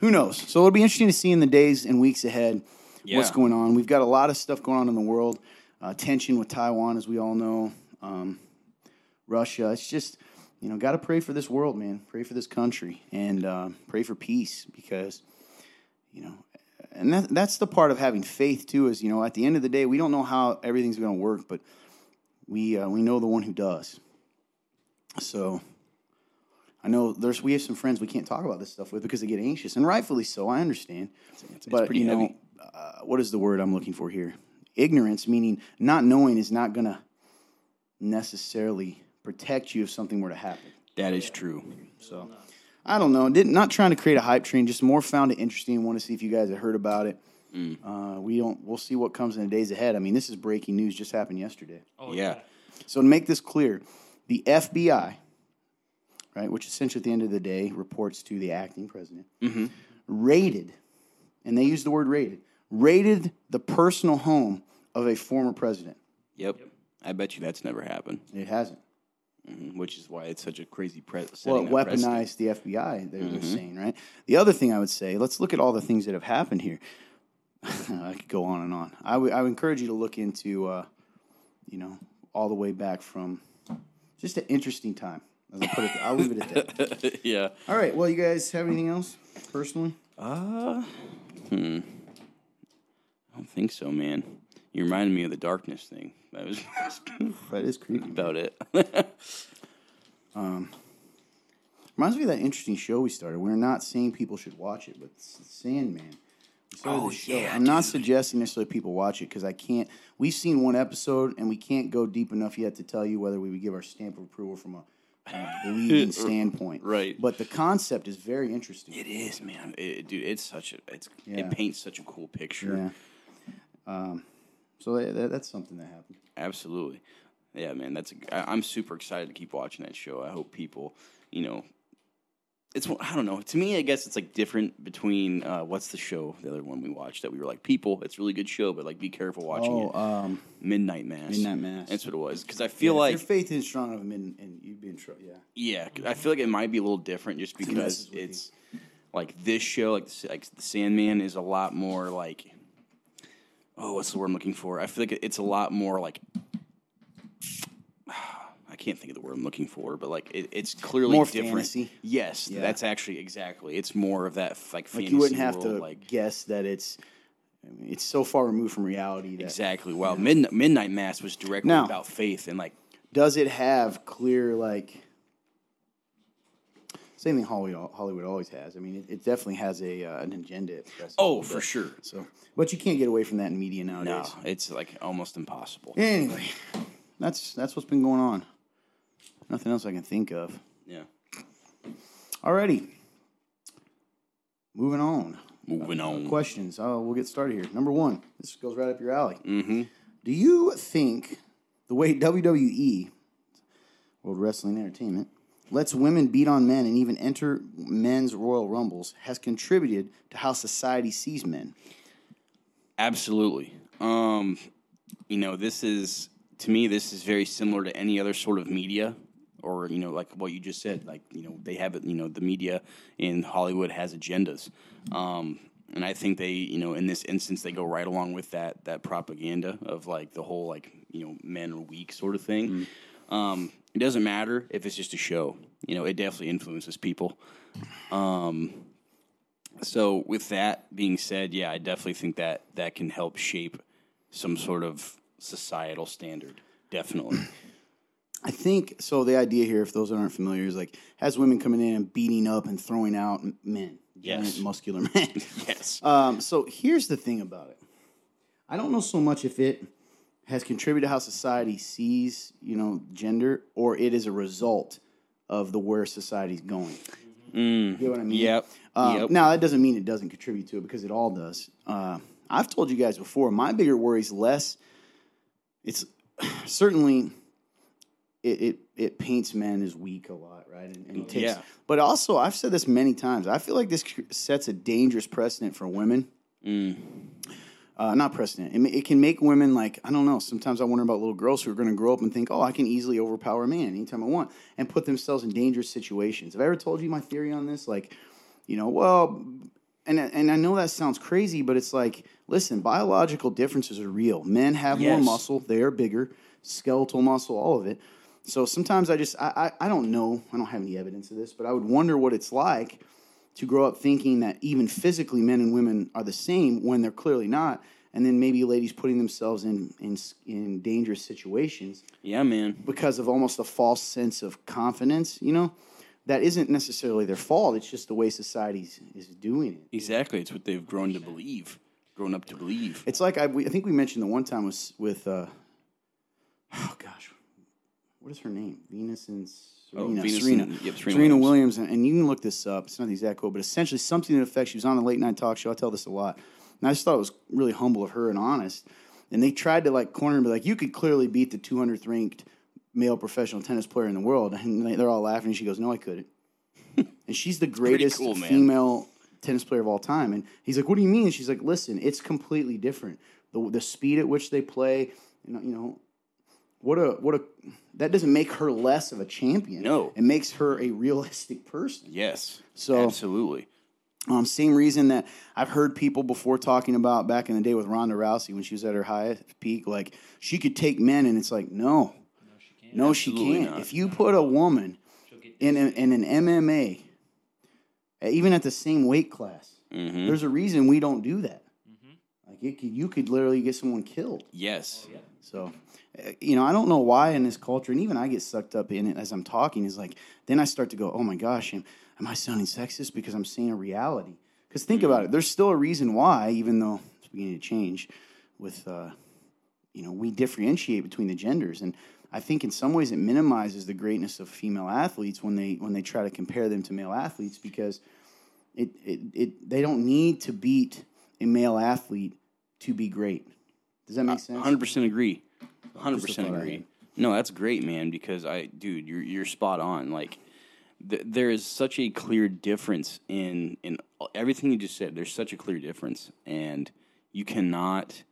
Speaker 1: Who knows? So it'll be interesting to see in the days and weeks ahead what's going on. We've got a lot of stuff going on in the world. Uh, tension with Taiwan, as we all know. Um, Russia. It's just, you know, got to pray for this world, man. Pray for this country and uh, pray for peace because, you know, and that, that's the part of having faith too. Is you know, at the end of the day, we don't know how everything's going to work, but we uh, we know the one who does. So. I know there's we have some friends we can't talk about this stuff with because they get anxious and rightfully so. I understand,
Speaker 2: it's
Speaker 1: but
Speaker 2: pretty
Speaker 1: you know,
Speaker 2: heavy.
Speaker 1: Uh, what is the word I'm looking for here? Ignorance, meaning not knowing, is not going to necessarily protect you if something were to happen.
Speaker 2: That is true.
Speaker 1: So I don't know. Didn't not trying to create a hype train. Just more found it interesting. and Want to see if you guys have heard about it.
Speaker 2: Mm.
Speaker 1: Uh, we don't. We'll see what comes in the days ahead. I mean, this is breaking news. Just happened yesterday.
Speaker 3: oh
Speaker 2: Yeah.
Speaker 1: So to make this clear, the FBI, right, which essentially at the end of the day reports to the acting president,
Speaker 2: Mm-hmm.
Speaker 1: raided, and they use the word raided, raided the personal home of a former president.
Speaker 2: Yep. I bet you that's never happened.
Speaker 1: It hasn't.
Speaker 2: Mhm, Which is why it's such a crazy pre-
Speaker 1: Well,
Speaker 2: setting.
Speaker 1: it
Speaker 2: precedent.
Speaker 1: weaponized the FBI, they're, they're saying, right? The other thing I would say, let's look at all the things that have happened here. [LAUGHS] I could go on and on. I would I would encourage you to look into, uh, you know, all the way back from just an interesting time. As I put it, I'll leave it at that. [LAUGHS]
Speaker 2: yeah.
Speaker 1: All right. Well, you guys have anything else personally?
Speaker 2: Uh, hmm. I don't think so, man. You reminded me of the darkness thing. That was [LAUGHS]
Speaker 1: That is creepy.
Speaker 2: about it. [LAUGHS]
Speaker 1: Um, reminds me of that interesting show we started. We're not saying people should watch it, but Sandman.
Speaker 2: Oh, yeah,
Speaker 1: I'm not suggesting necessarily people watch it because I can't. We've seen one episode and we can't go deep enough yet to tell you whether we would give our stamp of approval from a bleeding [LAUGHS] standpoint.
Speaker 2: Right.
Speaker 1: But the concept is very interesting.
Speaker 2: It is, man. It, dude, it's such a it's
Speaker 1: Yeah.
Speaker 2: it paints such a cool picture.
Speaker 1: Yeah. Um, so that, that- that's something that happened.
Speaker 2: Absolutely. Yeah, man. That's a, I, I'm super excited to keep watching that show. I hope people, you know, it's I don't know. To me, I guess it's like different between uh, what's the show, the other one we watched that we were like, people, it's a really good show, but like be careful watching
Speaker 1: Oh,
Speaker 2: it.
Speaker 1: um,
Speaker 2: Midnight Mass.
Speaker 1: Midnight Mass.
Speaker 2: That's what it was. Because I feel
Speaker 1: yeah,
Speaker 2: like
Speaker 1: your faith is strong enough, and, and you'd be in trouble. Yeah.
Speaker 2: Yeah, I feel like it might be a little different just because
Speaker 1: you.
Speaker 2: it's like this show, like the, like the Sandman, is a lot more like. Oh, what's the word I'm looking for? I feel like it's a lot more like. [SIGHS] I can't think of the word I'm looking for, but like it, it's clearly
Speaker 1: More
Speaker 2: different.
Speaker 1: fantasy?
Speaker 2: Yes,
Speaker 1: Yeah.
Speaker 2: that's actually exactly. It's more of that like fantasy
Speaker 1: Like you wouldn't have
Speaker 2: world,
Speaker 1: to
Speaker 2: like
Speaker 1: guess that it's. I mean, it's so far removed from reality that
Speaker 2: exactly. Well, Midnight, Midnight Mass was directly
Speaker 1: Now-
Speaker 2: about faith and like
Speaker 1: does it have clear like same thing Hollywood Hollywood always has. I mean, it, it definitely has a uh, an agenda. it
Speaker 2: oh for sure.
Speaker 1: So, but you can't get away from that in media
Speaker 2: No,
Speaker 1: nowadays.
Speaker 2: it's like almost impossible.
Speaker 1: Anyway, that's that's what's been going on. Nothing else I can think of.
Speaker 2: Yeah.
Speaker 1: Alrighty, moving on.
Speaker 2: Moving on.
Speaker 1: Questions. Oh, we'll get started here. Number one. This goes right up your alley.
Speaker 2: Mm-hmm.
Speaker 1: Do you think the way WWE, World Wrestling Entertainment, lets women beat on men and even enter men's Royal Rumbles has contributed to how society sees men?
Speaker 2: Absolutely. Um, you know, this is to me, this is very similar to any other sort of media, or you know, like what you just said. Like you know, they have it. You know, the media in Hollywood has agendas, um, and I think they, you know, in this instance, they go right along with that that propaganda of like the whole like you know men are weak sort of thing. Um, it doesn't matter if it's just a show. You know, it definitely influences people. Um, so with that being said, yeah, I definitely think that that can help shape some sort of societal standard. Definitely. [CLEARS THROAT]
Speaker 1: I think so. The idea here, if those that aren't familiar, is like has women coming in and beating up and throwing out men,
Speaker 2: Yes.
Speaker 1: muscular [LAUGHS] men. [LAUGHS]
Speaker 2: yes.
Speaker 1: Um, so here's the thing about it. I don't know so much if it has contributed to how society sees, you know, gender, or it is a result of the where society's going. You get what I mean?
Speaker 2: Yep.
Speaker 1: Um,
Speaker 2: yep.
Speaker 1: Now that doesn't mean it doesn't contribute to it because it all does. Uh, I've told you guys before. My bigger worry is less. It's [SIGHS] certainly it, it it paints men as weak a lot, right? And, and takes,
Speaker 2: Yeah.
Speaker 1: But also, I've said this many times. I feel like this sets a dangerous precedent for women.
Speaker 2: Mm.
Speaker 1: Uh, not precedent. It, it can make women like I don't know. Sometimes I wonder about little girls who are going to grow up and think, "Oh, I can easily overpower a man anytime I want," and put themselves in dangerous situations. Have I ever told you my theory on this? Like, you know, well, and and I know that sounds crazy, but it's like, listen, biological differences are real. Men have more muscle; they are bigger, skeletal muscle, all of it. So sometimes I just I, I I don't know. I don't have any evidence of this, but I would wonder what it's like to grow up thinking that even physically men and women are the same when they're clearly not, and then maybe ladies putting themselves in in in dangerous situations
Speaker 2: Yeah, man.
Speaker 1: because of almost a false sense of confidence. You know, that isn't necessarily their fault. It's just the way society is doing it.
Speaker 2: Exactly. It's what they've grown to believe, grown up to believe.
Speaker 1: It's like I, we, I think we mentioned the one time was with uh, [SIGHS] oh gosh, what is her name? Venus and
Speaker 2: Oh,
Speaker 1: Serena.
Speaker 2: Venus
Speaker 1: Serena.
Speaker 2: and- yep, Serena
Speaker 1: Serena
Speaker 2: Williams.
Speaker 1: Williams, and, and you can look this up. It's not the exact quote, but essentially something to the effect. She was on a late night talk show. I tell this a lot, and I just thought it was really humble of her and honest. And they tried to like corner and be like, "You could clearly beat the 200th ranked male professional tennis player in the world," and they- they're all laughing. And she goes, "No, I couldn't." [LAUGHS] and she's the greatest
Speaker 2: cool,
Speaker 1: female tennis player of all time. And he's like, "What do you mean?" And she's like, "Listen, it's completely different. The the speed at which they play, you know, you know, what a what a that doesn't make her less of a champion.
Speaker 2: No.
Speaker 1: it makes her a realistic person.
Speaker 2: Yes.
Speaker 1: So-
Speaker 2: absolutely.
Speaker 1: Um, same reason that I've heard people before talking about back in the day with Ronda Rousey when she was at her highest peak, like she could take men, and it's like no, no, she can't.
Speaker 2: not.
Speaker 1: If you put a woman in a, in an MMA, uh, even at the same weight class,
Speaker 2: hmm
Speaker 1: there's a reason we don't do that. Like it could, you could literally get someone killed.
Speaker 2: Yes.
Speaker 1: yeah, So, you know, I don't know why in this culture, and even I get sucked up in it as I'm talking. Is like, then I start to go, oh my gosh, am, am I sounding sexist because I'm seeing a reality? Because think about it, there's still a reason why, even though it's beginning to change, with uh, you know, we differentiate between the genders, and I think in some ways it minimizes the greatness of female athletes when they when they try to compare them to male athletes because it it, it they don't need to beat a male athlete to be great. Does that make sense?
Speaker 2: Hundred percent agree. Hundred
Speaker 1: Just a
Speaker 2: percent agree. No, that's great, man. Because I, dude, you're you're spot on. Like, th- there is such a clear difference in in everything you just said. There's such a clear difference, and you cannot.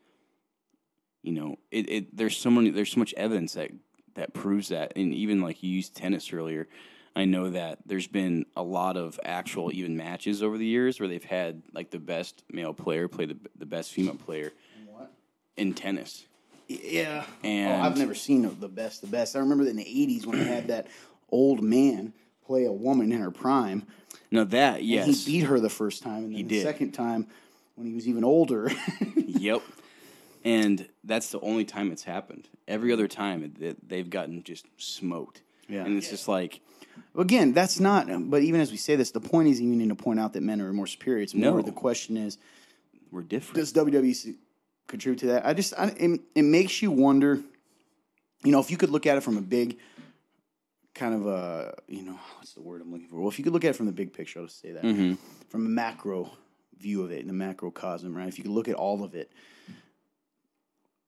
Speaker 2: You know, it, it there's so many there's so much evidence that that proves that, and even like you used tennis earlier. I know that there's been a lot of actual even matches over the years where they've had like the best male player play the the best female player
Speaker 1: What?
Speaker 2: in tennis.
Speaker 1: Yeah.
Speaker 2: And-
Speaker 1: oh, I've never seen the- best, the best. I remember in the '80s when they had that old man play a woman in her prime.
Speaker 2: Now that
Speaker 1: And
Speaker 2: yes,
Speaker 1: he beat her the first time, and then the
Speaker 2: did.
Speaker 1: second time when he was even older. [LAUGHS]
Speaker 2: yep, and that's the only time it's happened. Every other time it, they've gotten just smoked.
Speaker 1: Yeah.
Speaker 2: and it's just like
Speaker 1: Again, that's not. But even as we say this, the point isn't even to point out that men are more superior. It's more
Speaker 2: No.
Speaker 1: the question is,
Speaker 2: we're different.
Speaker 1: does WWE s- contribute to that? I just, I, it, it makes you wonder. You know, if you could look at it from a big kind of a, you know, what's the word I'm looking for? Well, if you could look at it from the big picture, I'll just say that
Speaker 2: Mm-hmm.
Speaker 1: from a macro view of it, in the macrocosm, right? If you could look at all of it,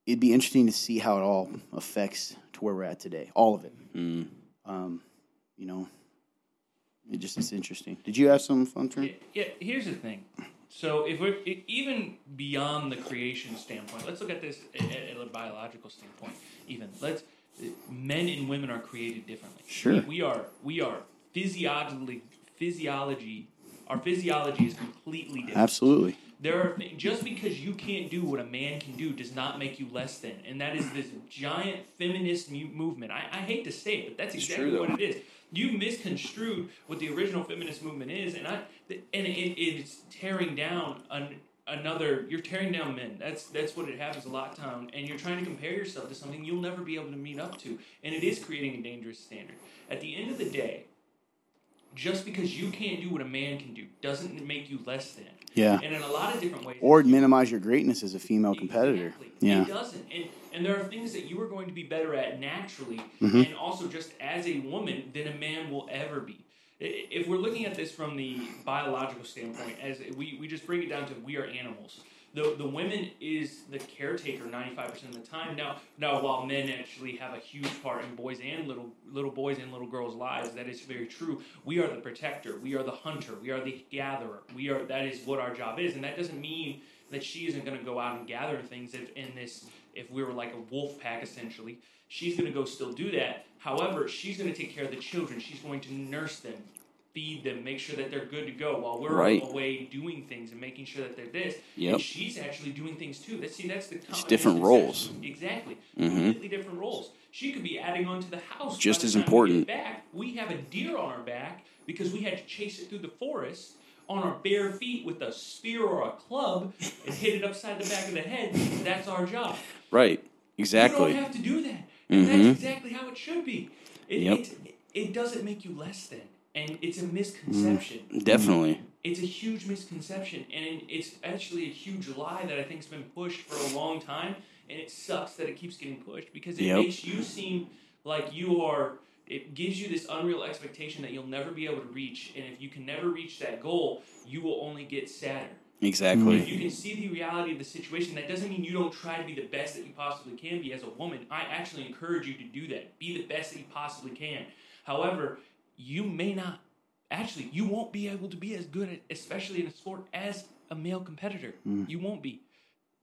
Speaker 1: it'd be interesting to see how it all affects to where we're at today. All of it.
Speaker 2: Mm.
Speaker 1: Um, you know, it just it's interesting. Did you have some fun, Trent?
Speaker 3: Yeah, yeah, here's the thing. So if we're even beyond the creation standpoint, let's look at this at, a biological standpoint. Even let's uh, men and women are created differently.
Speaker 1: Sure.
Speaker 3: we, we are we are physiologically physiology. Our physiology is completely different.
Speaker 1: Absolutely.
Speaker 3: There are just because you can't do what a man can do does not make you less than, and that is this giant feminist mu- movement. I, I hate to say it, but that's exactly
Speaker 2: true,
Speaker 3: what it is. You misconstrued what the original feminist movement is, and I and it, it's tearing down an, another. You're tearing down men. That's that's what it happens a lot, Tom. And you're trying to compare yourself to something you'll never be able to meet up to, and it is creating a dangerous standard. At the end of the day, just because you can't do what a man can do doesn't make you less than.
Speaker 1: Yeah.
Speaker 3: And in a lot of different ways.
Speaker 1: Or minimize your greatness as a female competitor. Yeah.
Speaker 3: It doesn't. And and there are things that you are going to be better at naturally
Speaker 1: Mm-hmm.
Speaker 3: and also just as a woman than a man will ever be. If we're looking at this from the biological standpoint, as we, we just bring it down to we are animals. The, the women is the caretaker 95% of the time. Now, now while men actually have a huge part in boys and little little boys and little girls' lives, that is very true. We are the protector. We are the hunter. We are the gatherer. We are that is what our job is, and that doesn't mean that she isn't going to go out and gather things if in this if we were like a wolf pack essentially she's going to go still do that however she's going to take care of the children she's going to nurse them feed them make sure that they're good to go while we're
Speaker 2: Right.
Speaker 3: away doing things and making sure that they're this
Speaker 2: Yep.
Speaker 3: and she's actually doing things too that's see that's the common
Speaker 2: different roles.
Speaker 3: exactly
Speaker 2: Mhm.
Speaker 3: completely different roles she could be adding on to the house
Speaker 2: Just as
Speaker 3: time we
Speaker 2: important.
Speaker 3: back we have a deer on our back because we had to chase it through the forest on our bare feet with a spear or a club and hit it upside the back of the head. That's our job.
Speaker 2: Right. Exactly.
Speaker 3: You don't have to do that.
Speaker 2: Mhm.
Speaker 3: that's exactly how it should be. It,
Speaker 2: Yep.
Speaker 3: it, it doesn't make you less than. And it's a mm. misconception.
Speaker 2: Definitely.
Speaker 3: It's a huge misconception. And it's actually a huge lie that I think has been pushed for a long time. And it sucks that it keeps getting pushed because it
Speaker 2: Yep.
Speaker 3: makes you seem like you are. It gives you this unreal expectation that you'll never be able to reach. And if you can never reach that goal, you will only get sadder.
Speaker 2: Exactly.
Speaker 3: If you can see the reality of the situation, that doesn't mean you don't try to be the best that you possibly can be as a woman. I actually encourage you to do that. Be the best that you possibly can. However, you may not. Actually, you won't be able to be as good, at, especially in a sport, as a male competitor. You won't be.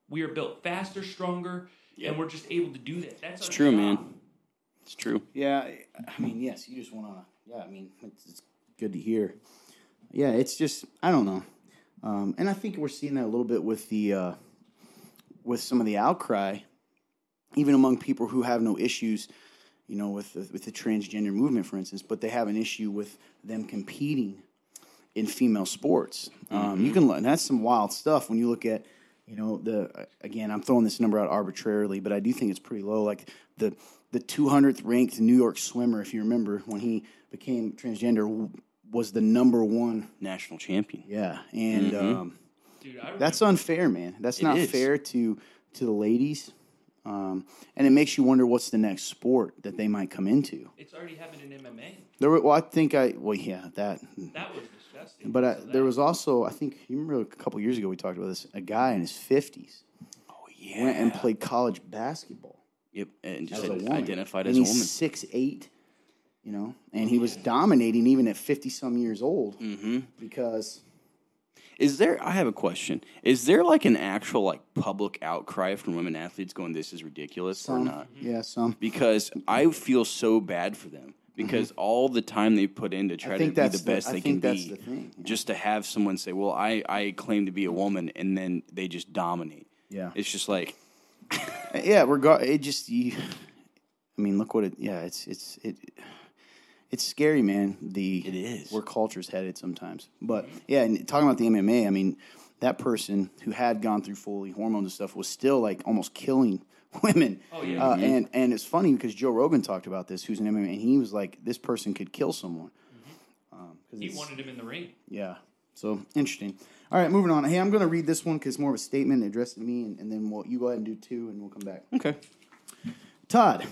Speaker 3: We are built faster, stronger,
Speaker 2: Yep.
Speaker 3: and we're just able to do that. That's
Speaker 2: It's true,
Speaker 3: job.
Speaker 2: man. It's true.
Speaker 1: Yeah, I mean, yes, you just want to. Yeah, I mean, it's, it's good to hear. Yeah, it's just I don't know, um, and I think we're seeing that a little bit with the uh, with some of the outcry, even among people who have no issues, you know, with the, with the transgender movement, for instance, but they have an issue with them competing in female sports. Um, you can, and that's some wild stuff when you look at, you know, the again, I'm throwing this number out arbitrarily, but I do think it's pretty low. Like the the 200th ranked New York swimmer, if you remember, when he became transgender, w- was the number one.
Speaker 2: National champion.
Speaker 1: Yeah, and um,
Speaker 3: Dude, I
Speaker 1: that's unfair, man. That's
Speaker 2: It
Speaker 1: not
Speaker 2: is.
Speaker 1: fair to to the ladies. Um, and it makes you wonder what's the next sport that they might come into.
Speaker 3: It's already happened in MMA.
Speaker 1: There, were, well, I think I well, yeah, that.
Speaker 3: That was disgusting.
Speaker 1: But I,
Speaker 3: So
Speaker 1: there was also, I think you remember a couple years ago we talked about this. A guy in his fifties
Speaker 2: Oh yeah.
Speaker 1: went and played college basketball
Speaker 2: Yep, and just
Speaker 1: as a woman.
Speaker 2: identified
Speaker 1: and
Speaker 2: as a
Speaker 1: he's
Speaker 2: woman.
Speaker 1: Six eight, you know, and he was dominating even at fifty some years old
Speaker 2: Mm-hmm.
Speaker 1: because
Speaker 2: Is there? I have a question. Is there like an actual like public outcry from women athletes going, "This is ridiculous" or not? Mm-hmm.
Speaker 1: yeah, some.
Speaker 2: Because I feel so bad for them mm-hmm. because all the time they put in to try to be the
Speaker 1: the-
Speaker 2: best
Speaker 1: I
Speaker 2: they can be,
Speaker 1: the thing, yeah.
Speaker 2: just to have someone say, "Well, I I claim to be a woman," and then they just dominate.
Speaker 1: Yeah,
Speaker 2: It's just like [LAUGHS]
Speaker 1: yeah. Regard it just you. I mean, look what it. Yeah, it's it's it. It's scary, man. The
Speaker 2: It is.
Speaker 1: where culture's headed sometimes. But yeah, and talking about the MMA, I mean, that person who had gone through fully hormones and stuff was still like almost killing [LAUGHS] women.
Speaker 3: Oh, yeah.
Speaker 1: Uh, and and it's funny because Joe Rogan talked about this, who's an MMA, and he was like, this person could kill someone. Um, 'cause
Speaker 3: he wanted him in the ring.
Speaker 1: yeah. So interesting. All right, moving on. Hey, I'm going to read this one because it's more of a statement addressed to me, and, and then we'll, you go ahead and do two, and we'll come back.
Speaker 2: okay.
Speaker 1: Todd,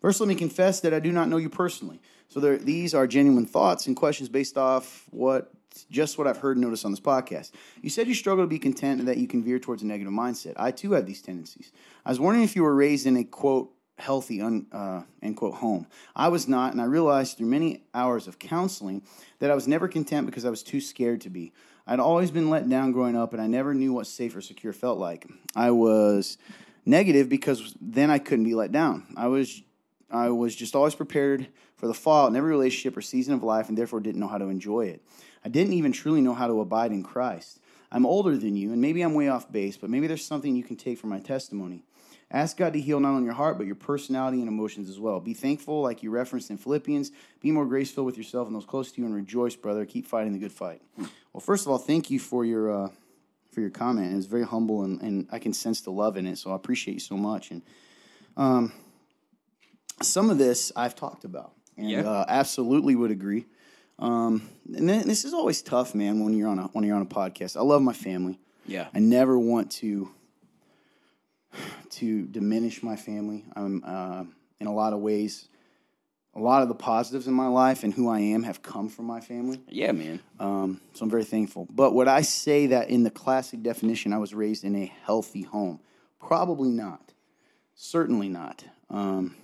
Speaker 1: first let me confess that I do not know you personally. So there, these are genuine thoughts and questions based off what just what I've heard and noticed on this podcast. You said you struggle to be content and that you can veer towards a negative mindset. I too have these tendencies. I was wondering if you were raised in a quote healthy un, uh, end quote home. I was not, and I realized through many hours of counseling that I was never content because I was too scared to be. I'd always been let down growing up, and I never knew what safe or secure felt like. I was negative because then I couldn't be let down. I was I was just always prepared for the fall in every relationship or season of life and therefore didn't know how to enjoy it. I didn't even truly know how to abide in Christ. I'm older than you, and maybe I'm way off base, but maybe there's something you can take from my testimony. Ask God to heal not only your heart, but your personality and emotions as well. Be thankful, like you referenced in Philippians. Be more graceful with yourself and those close to you, and rejoice, brother. Keep fighting the good fight. Well, first of all, thank you for your uh, for your comment. It was very humble, and, and I can sense the love in it. So I appreciate you so much. And um, some of this I've talked about, and
Speaker 2: Yeah.
Speaker 1: uh, absolutely would agree. Um, and then, this is always tough, man. When you're on a when you're on a podcast, I love my family.
Speaker 2: Yeah.
Speaker 1: I never want to to diminish my family. I'm uh, in a lot of ways. A lot of the positives in my life and who I am have come from my family.
Speaker 2: Yeah, man.
Speaker 1: Um, so I'm very thankful. But would I say that in the classic definition, I was raised in a healthy home? Probably not. Certainly not. Um,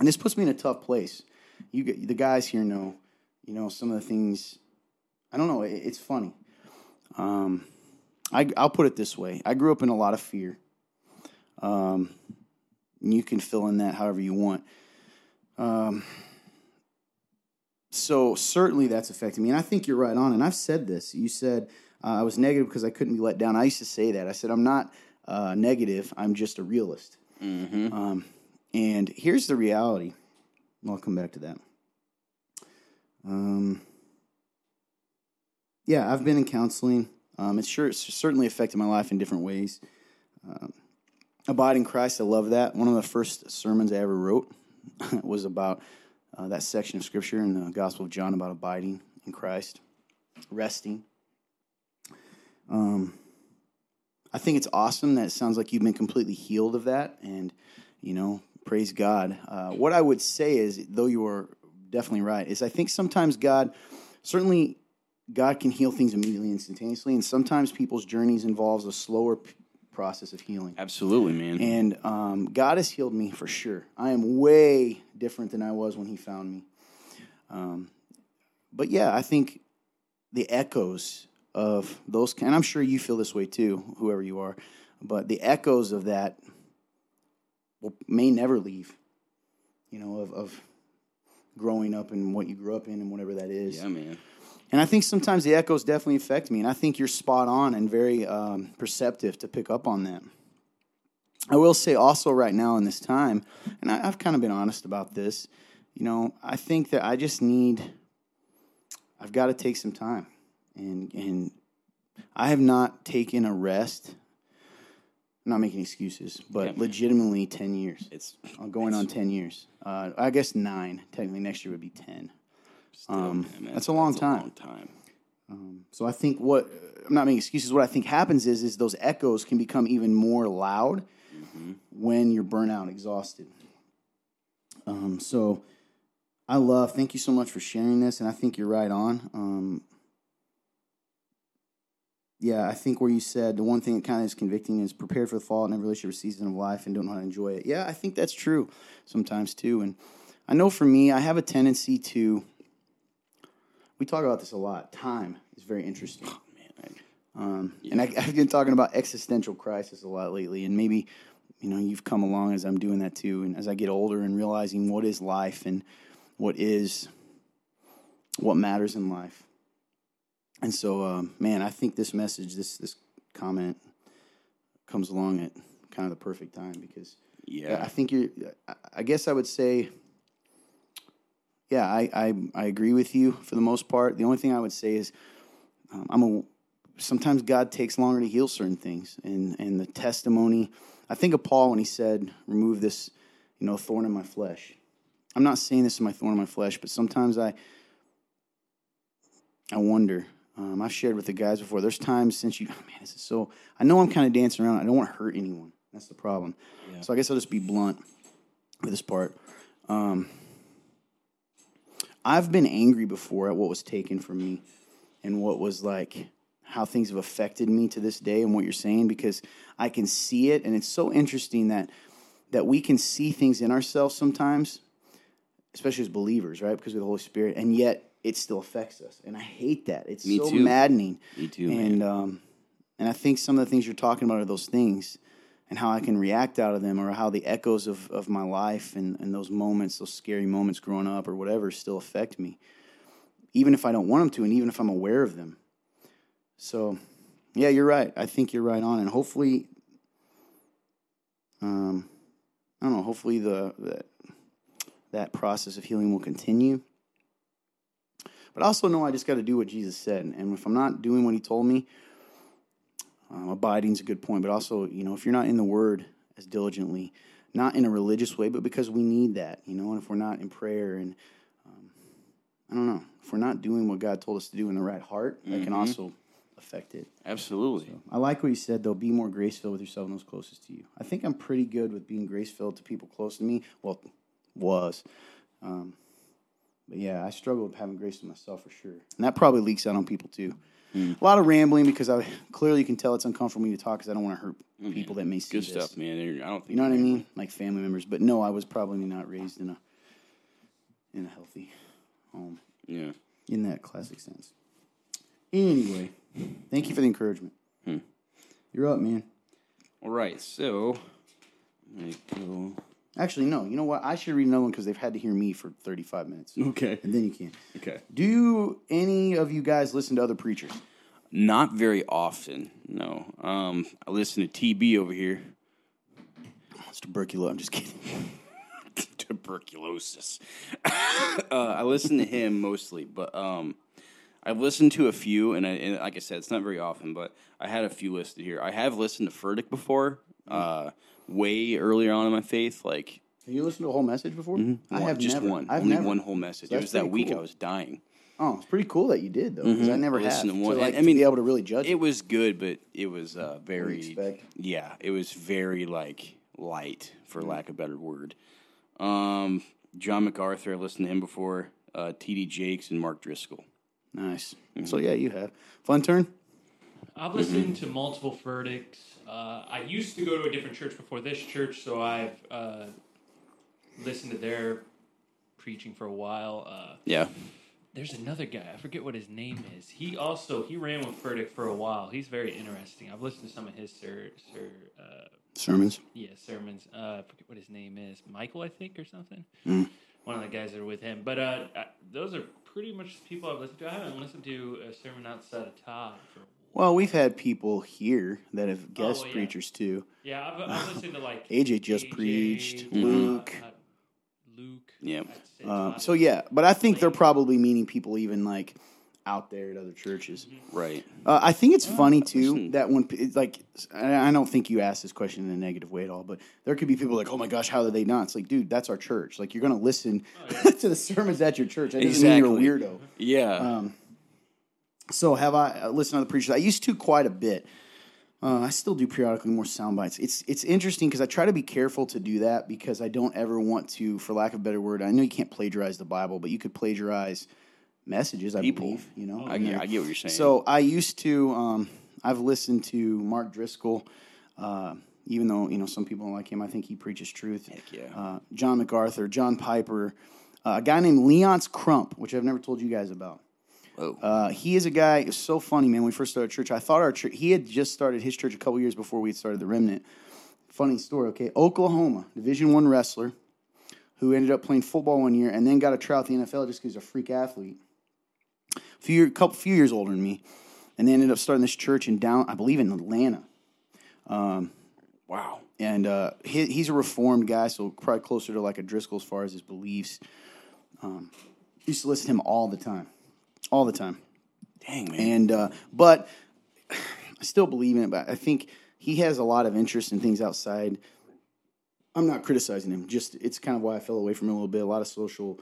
Speaker 1: and this puts me in a tough place. You, get- the guys here know, you know, some of the things. I don't know. It, it's funny. Um, I, I'll put it this way: I grew up in a lot of fear. Um, you can fill in that however you want. Um, so certainly that's affected me, and I think you're right on. And I've said this. You said uh, I was negative because I couldn't be let down. I used to say that. I said I'm not uh, negative. I'm just a realist.
Speaker 2: Mm-hmm.
Speaker 1: Um, and here's the reality. I'll come back to that. Um, yeah, I've been in counseling. Um, it's sure it's certainly affected my life in different ways. Um, Abide in Christ, I love that. One of the first sermons I ever wrote [LAUGHS] was about uh, that section of scripture in the Gospel of John about abiding in Christ, resting. Um, I think it's awesome that it sounds like you've been completely healed of that, and you know, praise God. Uh, what I would say is, though you are definitely right, is I think sometimes God, certainly, God can heal things immediately, instantaneously, and sometimes people's journeys involves a slower p- process of healing.
Speaker 2: Absolutely, man.
Speaker 1: And um, God has healed me for sure. I am way different than I was when He found me. Um, but yeah, I think the echoes of those, and I'm sure you feel this way too, whoever you are, but the echoes of that will, may never leave, you know, of, of growing up and what you grew up in and whatever that is.
Speaker 2: yeah, man.
Speaker 1: And I think sometimes the echoes definitely affect me, and I think you're spot on and very um, perceptive to pick up on that. I will say also right now in this time, and I, I've kind of been honest about this, you know, I think that I just need, I've got to take some time, and and I have not taken a rest. I'm not making excuses, but
Speaker 2: Yeah,
Speaker 1: legitimately ten years.
Speaker 2: It's
Speaker 1: I'm going on ten years. Uh, I guess nine. Technically, next year would be ten.
Speaker 2: still,
Speaker 1: Um,
Speaker 2: man,
Speaker 1: that's a long time.
Speaker 2: long time.
Speaker 1: Um, so I think what I'm not making excuses. What I think happens is is those echoes can become even more loud when you're burnout, exhausted. Um, so I love. Thank you so much for sharing this, and I think you're right on. Yeah, I think where you said the one thing that kind of is convicting is prepared for the fall and in every relationship season of life and don't know how to enjoy it. Yeah, I think that's true sometimes too. And I know for me, I have a tendency to. We talk about this a lot. Time is very interesting. Um, And I, I've been talking about existential crisis a lot lately, and maybe you know you've come along as I'm doing that too, and as I get older and realizing what is life and what is what matters in life. And so, um, man, I think this message, this this comment, comes along at kind of the perfect time because
Speaker 2: Yeah.
Speaker 1: I think you're. I- I guess I would say, yeah, I, I I agree with you for the most part. The only thing I would say is, um, I'm a. Sometimes God takes longer to heal certain things, and and the testimony. I think of Paul when he said, "Remove this, you know, thorn in my flesh." I'm not saying this is my thorn in my flesh, but sometimes I. I wonder. Um, I've shared with the guys before. There's times since you, man, this is so. I know I'm kind of dancing around. I don't want to hurt anyone. That's the problem. So I guess I'll just be blunt with this part. Um, I've been angry before at what was taken from me and what was like how things have affected me to this day and what you're saying because I can see it and it's so interesting that that we can see things in ourselves sometimes especially as believers right because of the Holy Spirit and yet it still affects us and I hate that it's
Speaker 2: Me
Speaker 1: so
Speaker 2: too.
Speaker 1: maddening
Speaker 2: Me too,
Speaker 1: and um and I think some of the things you're talking about are those things and how I can react out of them or how the echoes of, of my life and, and those moments, those scary moments growing up or whatever still affect me, even if I don't want them to and even if I'm aware of them. So, yeah, you're right. I think you're right on. And hopefully, um, I don't know, hopefully the, that, that process of healing will continue. But I also know I just got to do what Jesus said. And if I'm not doing what he told me, um, abiding is a good point, but also, you know, if you're not in the Word as diligently, not in a religious way, but because we need that, you know, and if we're not in prayer and, um, I don't know, if we're not doing what God told us to do in the right heart, that can also affect it.
Speaker 2: Absolutely.
Speaker 1: I like what you said, though. Be more grace filled with yourself and those closest to you. I think I'm pretty good with being grace filled to people close to me. Well, was. Um, but yeah, I struggle with having grace to myself for sure. And that probably leaks out on people too. Hmm. A lot of rambling because I clearly you can tell it's uncomfortable for me to talk because I don't want to hurt hmm. people that may see
Speaker 2: Good
Speaker 1: this.
Speaker 2: stuff, man. I don't think
Speaker 1: You know what I mean? Like family members. But no, I was probably not raised in a in a healthy home
Speaker 2: Yeah.
Speaker 1: in that classic sense. Anyway, thank you for the encouragement. Hmm. You're up, man.
Speaker 2: All right. So, I'm gonna go.
Speaker 1: Actually, no. You know what? I should read another one because they've had to hear me for 35 minutes.
Speaker 2: Okay.
Speaker 1: And then you can.
Speaker 2: Okay.
Speaker 1: Do any of you guys listen to other preachers?
Speaker 2: Not very often. No. Um, I listen to TB over here.
Speaker 1: It's tuberculosis. I'm just kidding. [LAUGHS]
Speaker 2: tuberculosis. [LAUGHS] uh, I listen to him mostly, but um, I've listened to a few, and, I, and like I said, it's not very often, but I had a few listed here. I have listened to Furtick before, uh, way earlier on in my faith, like
Speaker 1: Have you listened to a whole message before? I
Speaker 2: Mm-hmm. one-
Speaker 1: have
Speaker 2: just
Speaker 1: never.
Speaker 2: one,
Speaker 1: I've
Speaker 2: only
Speaker 1: never.
Speaker 2: one whole message.
Speaker 1: So
Speaker 2: it was that week
Speaker 1: cool.
Speaker 2: I was dying.
Speaker 1: Oh, it's pretty cool that you did though, because I never have.
Speaker 2: To one-
Speaker 1: like,
Speaker 2: I mean,
Speaker 1: to be able to really judge
Speaker 2: It was good, but it was uh, very yeah, it was very like light, for lack of a better word. Um, John MacArthur, I listened to him before. Uh, T.D. Jakes and Mark Driscoll.
Speaker 1: Nice.
Speaker 2: Mm-hmm.
Speaker 1: So yeah, you have fun turn.
Speaker 3: I've listened to multiple Furticks. Uh, I used to go to a different church before this church, so I've uh, listened to their preaching for a while. Uh,
Speaker 2: Yeah,
Speaker 3: there's another guy. I forget what his name is. He also he ran with Furtick for a while. He's very interesting. I've listened to some of his sir sir uh,
Speaker 1: Sermons.
Speaker 3: yeah sermons. Uh, I forget what his name is. Michael, I think, or something.
Speaker 1: Hmm.
Speaker 3: One of the guys that are with him. But uh, uh, those are pretty much the people I've listened to. I haven't listened to a sermon outside of Todd for.
Speaker 1: Well, we've had people here that have guest
Speaker 3: Oh, yeah.
Speaker 1: preachers too.
Speaker 3: Yeah, I've, I've listened to like
Speaker 1: AJ just
Speaker 3: AJ,
Speaker 1: preached,
Speaker 3: uh,
Speaker 1: Luke.
Speaker 3: uh, Luke. Yeah.
Speaker 1: Um, so yeah, but I think they're probably meaning people even like out there at other churches.
Speaker 2: right.
Speaker 1: Uh, I think it's funny too that when it's like I I don't think you asked this question in a negative way at all, but there could be people like, "Oh my gosh, how did they not?" It's like, dude, that's our church. Like you're gonna listen [LAUGHS] to the sermons at your church. That doesn't mean
Speaker 2: Exactly.
Speaker 1: you're a weirdo.
Speaker 2: Yeah.
Speaker 1: Um, so have I uh, listened to the preachers? I used to quite a bit. Uh, I still do periodically more sound bites. It's it's interesting because I try to be careful to do that because I don't ever want to, for lack of a better word, I know you can't plagiarize the Bible, but you could plagiarize messages. I
Speaker 2: People.
Speaker 1: believe, you know.
Speaker 2: I, get, I get what you're saying.
Speaker 1: So I used to. Um, I've listened to Mark Driscoll, uh, even though you know some people don't like him. I think he preaches truth.
Speaker 2: Heck yeah.
Speaker 1: Uh, John MacArthur, John Piper, uh, a guy named Leonce Crump, which I've never told you guys about.
Speaker 2: Whoa.
Speaker 1: Uh, he is a guy. It's so funny, man. When we first started church, I thought our church. He had just started his church a couple years before we had started the Remnant. Funny story. Okay, Oklahoma Division One wrestler who ended up playing football one year and then got a tryout the NFL just because he's a freak athlete. A few couple few years older than me, and they ended up starting this church in down, I believe, in Atlanta.
Speaker 2: Um, wow.
Speaker 1: And uh, he, he's a reformed guy, so probably closer to like a Driscoll as far as his beliefs. Um, used to listen to him all the time, all the time.
Speaker 2: Dang, man.
Speaker 1: And uh, but I still believe in it. But I think he has a lot of interest in things outside. I'm not criticizing him. Just it's kind of why I fell away from him a little bit. A lot of social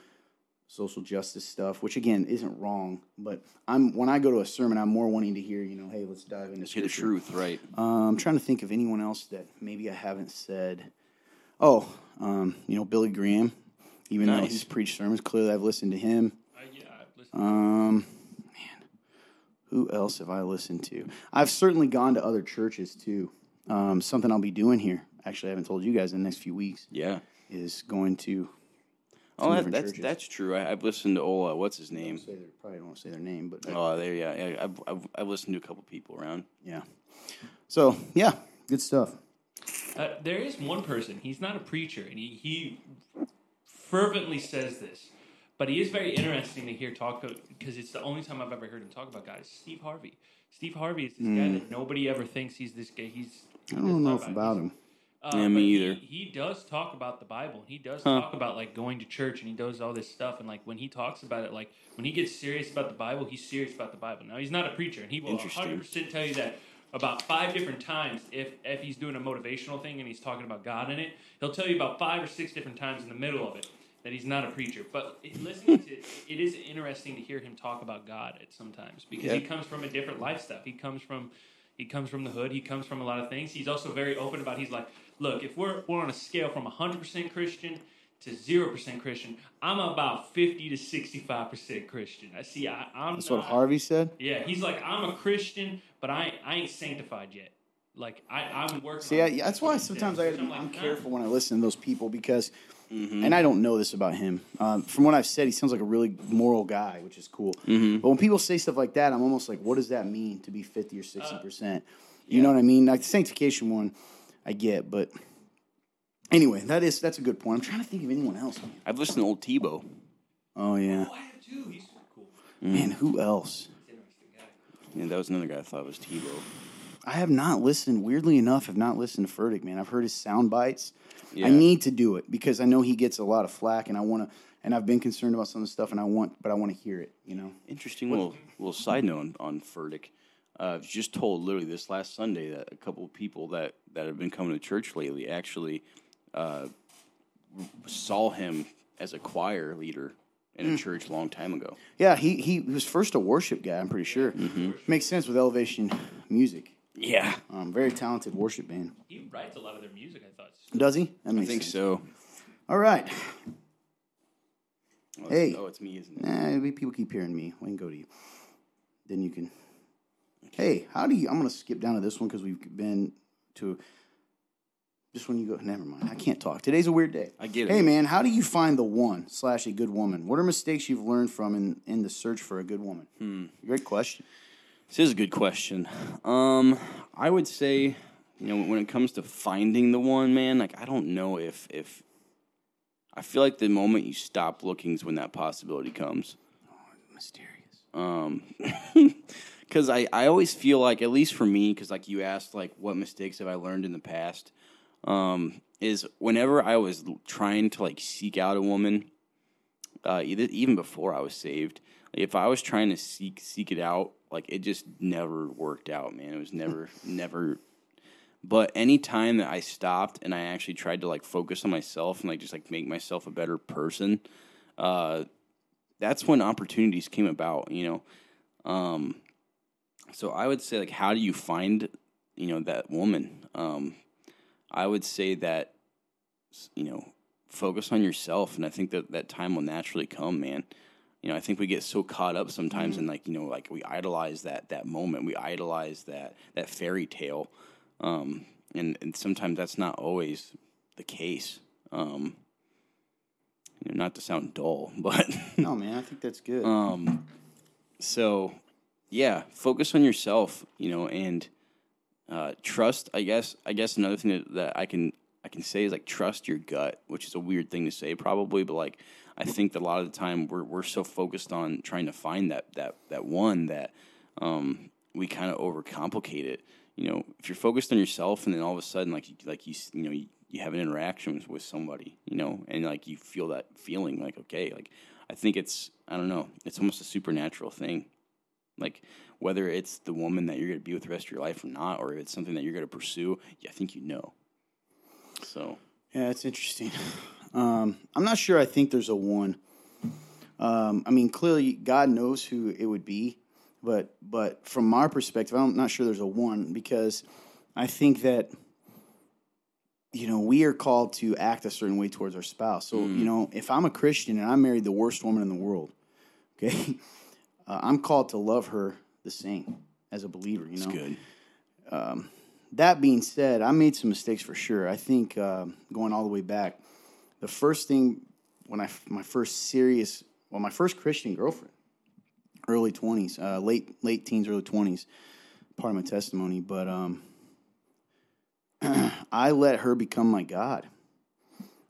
Speaker 1: social justice stuff, which again isn't wrong. But I'm when I go to a sermon, I'm more wanting to hear, you know, hey, let's dive into
Speaker 2: Hear the truth, right?
Speaker 1: Uh, I'm trying to think of anyone else that maybe I haven't said. Oh, um, you know, Billy Graham. Even though he's preached sermons, clearly I've listened to him.
Speaker 3: Uh, yeah, I've listened.
Speaker 1: Um, man, who else have I listened to? I've certainly gone to other churches too. Um, something I'll be doing here. Actually, I haven't told you guys in the next few weeks
Speaker 2: Yeah.
Speaker 1: is going to.
Speaker 2: Oh, that, that's
Speaker 1: churches.
Speaker 2: that's true. I, I've listened to Ola. What's his name?
Speaker 1: Say their, probably don't want to say their name, but
Speaker 2: Oh, there. Yeah, yeah. I've, I've I've listened to a couple people around.
Speaker 1: yeah. So yeah, good stuff.
Speaker 3: Uh, there is one person. He's not a preacher, and he, he fervently says this, but he is very interesting to hear talk because it's the only time I've ever heard him talk about guys. Steve Harvey. Steve Harvey is this guy that nobody ever thinks he's this guy. He's
Speaker 1: I don't know if about him.
Speaker 3: Uh,
Speaker 2: Yeah, me either.
Speaker 3: He, does talk about the Bible. He does talk about like going to church, and he does all this stuff. And like when he talks about it, like when he gets serious about the Bible, he's serious about the Bible. Now he's not a preacher, and he will 100 percent tell you that about five different times. If if he's doing a motivational thing and he's talking about God in it, he'll tell you about five or six different times in the middle of it that he's not a preacher. But listening to it, it is interesting to hear him talk about God at sometimes because he comes from a different lifestyle. He comes from he comes from the hood. He comes from a lot of things. He's also very open about. He's like, look, if we're we're on a scale from 100 percent Christian to zero percent Christian, I'm about 50 to 65 percent Christian. I see. I, I'm
Speaker 1: That's what Harvey said.
Speaker 3: Yeah, he's like, I'm a Christian, but I I ain't sanctified yet. Like I I'm working.
Speaker 1: See,
Speaker 3: on
Speaker 1: I, that's why sometimes I,
Speaker 3: I'm like,
Speaker 1: I'm
Speaker 3: ah.
Speaker 1: careful when I listen to those people because, Mm-hmm. and I don't know this about him. Um, from what I've said, he sounds like a really moral guy, which is cool. Mm-hmm. But when people say stuff like that, I'm almost like, what does that mean to be 50 or 60 uh, percent? You know what I mean? Like the sanctification one, I get, but anyway, that is that's a good point. I'm trying to think of anyone else.
Speaker 2: I've listened to old Tebow.
Speaker 1: Oh yeah,
Speaker 3: Oh, I have too. He's cool.
Speaker 1: man, who else?
Speaker 3: Interesting.
Speaker 2: Yeah, that was another guy I thought was Tebow.
Speaker 1: I have not listened. Weirdly enough, have not listened to Furtick, man. I've heard his sound bites. I need to do it because I know he gets a lot of flack, and I want to. And I've been concerned about some of the stuff, and I want, but I want to hear it. You know.
Speaker 2: Interesting little little side note on, on Furtick. Uh, I was just told literally this last Sunday that a couple of people that, that have been coming to church lately actually uh, saw him as a choir leader in a church a long time ago.
Speaker 1: Yeah, he he was first a worship guy. I'm pretty sure. Makes sense with Elevation Music.
Speaker 2: Yeah,
Speaker 1: Um, very talented worship band.
Speaker 3: He writes a lot of their music. I thought.
Speaker 1: Does he? That
Speaker 2: I
Speaker 1: makes
Speaker 2: think
Speaker 1: sense.
Speaker 2: so.
Speaker 1: All right.
Speaker 2: Oh,
Speaker 1: Hey.
Speaker 2: oh, it's me, isn't it?
Speaker 1: Nah, maybe people keep hearing me. We can go to you. Then you can. Hey, how do you? I'm gonna skip down to this one because we've been to. Just when you go, never mind. I can't talk. Today's a weird day.
Speaker 2: I get it.
Speaker 1: Hey man, how do you find the one slash a good woman? What are mistakes you've learned from in, in the search for a good woman?
Speaker 2: Hmm.
Speaker 1: Great question.
Speaker 2: This is a good question. Um, I would say, you know, when it comes to finding the one, man, like I don't know if if I feel like the moment you stop looking is when that possibility comes.
Speaker 1: Mysterious.
Speaker 2: Um, [LAUGHS] because I I always feel like at least for me, because like you asked, like what mistakes have I learned in the past? Um, is whenever I was trying to like seek out a woman, uh, either, even before I was saved, if I was trying to seek seek it out, like it just never worked out, man. It was never never. But any time that I stopped and I actually tried to like focus on myself and like just like make myself a better person, uh, that's when opportunities came about. You know, um, so I would say like, how do you find you know that woman. Um, I would say that you know focus on yourself, and I think that that time will naturally come, man. You know, I think we get so caught up sometimes in like you know like we idolize that that moment, we idolize that that fairy tale, um, and and sometimes that's not always the case. Um, you know, not to sound dull, [LAUGHS] but
Speaker 1: No, man, I think that's good.
Speaker 2: um, so yeah, focus on yourself, you know, and uh, trust. I guess. I guess another thing that, that I can I can say is like trust your gut, which is a weird thing to say probably, but like I think that a lot of the time we're we're so focused on trying to find that that that one that um, we kind of overcomplicate it. You know, if you're focused on yourself, and then all of a sudden, like like you you know you, you have an interaction with somebody, you know, and like you feel that feeling, like okay, like I think it's I don't know, it's almost a supernatural thing. Like whether it's the woman that you're going to be with the rest of your life or not, or if it's something that you're going to pursue, yeah, I think you know. So
Speaker 1: Yeah, it's interesting. [LAUGHS] Um, I'm not sure. I think there's a one. Um, I mean, clearly God knows who it would be, but but from my perspective, I'm not sure there's a one because I think that you know we are called to act a certain way towards our spouse. So you know, if I'm a Christian and I married the worst woman in the world, okay, [LAUGHS] uh, I'm called to love her the same as a believer. You know,
Speaker 2: good.
Speaker 1: that being said, I made some mistakes for sure. I think uh, going all the way back, the first thing when I my first serious, well, my first Christian girlfriend, early twenties, uh, late late teens, early twenties, part of my testimony. But um, [CLEARS THROAT] I let her become my God.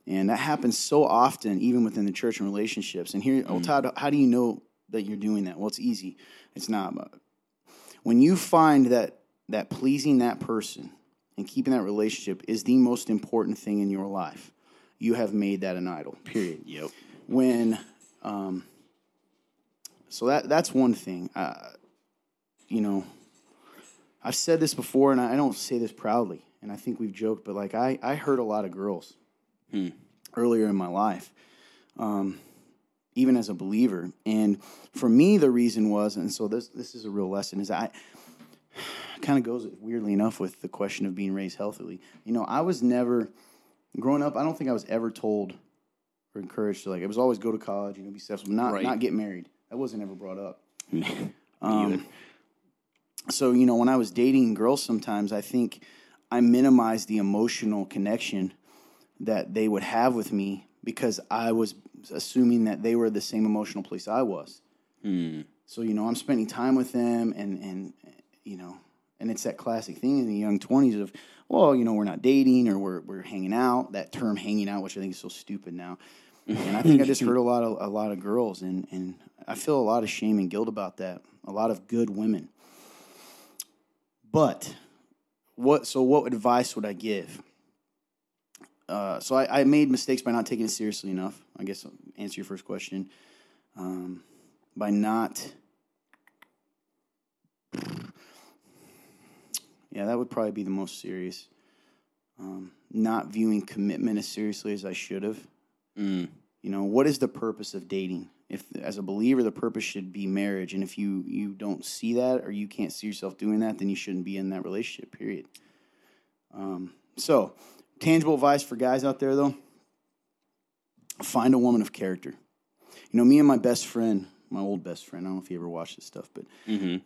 Speaker 1: And that happens so often, even within the church and relationships. And here, oh, Todd, how do you know that you're doing that? Well, it's easy. It's not. But when you find that that pleasing that person and keeping that relationship is the most important thing in your life, you have made that an idol. Period.
Speaker 2: Yep.
Speaker 1: When, um, so that that's one thing. Uh, you know, I've said this before, and I don't say this proudly, and I think we've joked, but like I I hurt a lot of girls earlier in my life, um, even as a believer, and for me the reason was, and so this this is a real lesson is I [SIGHS] kind of goes weirdly enough with the question of being raised healthily. You know, I was never growing up. I don't think I was ever told or encouraged to like. It was always go to college, you know, be successful, not
Speaker 2: Right.
Speaker 1: not get married. That wasn't ever brought up. [LAUGHS] Um. So you know, when I was dating girls, sometimes I think I minimized the emotional connection that they would have with me because I was assuming that they were the same emotional place I was. So you know, I'm spending time with them, and and you know, and it's that classic thing in the young 20s of, well, you know, we're not dating or we're we're hanging out. That term "hanging out," which I think is so stupid now. And I think I just [LAUGHS] hurt a lot of a lot of girls, and and I feel a lot of shame and guilt about that. A lot of good women. But what? So what advice would I give? Uh, so I, I made mistakes by not taking it seriously enough. I guess I'll answer your first question um, by not. Yeah, that would probably be the most serious. Um, not viewing commitment as seriously as I should have.
Speaker 2: Mm.
Speaker 1: You know, what is the purpose of dating? If as a believer, the purpose should be marriage, and if you you don't see that or you can't see yourself doing that, then you shouldn't be in that relationship. Period. Um, so, tangible advice for guys out there though: find a woman of character. You know, me and my best friend, my old best friend. I don't know if you ever watched this stuff, but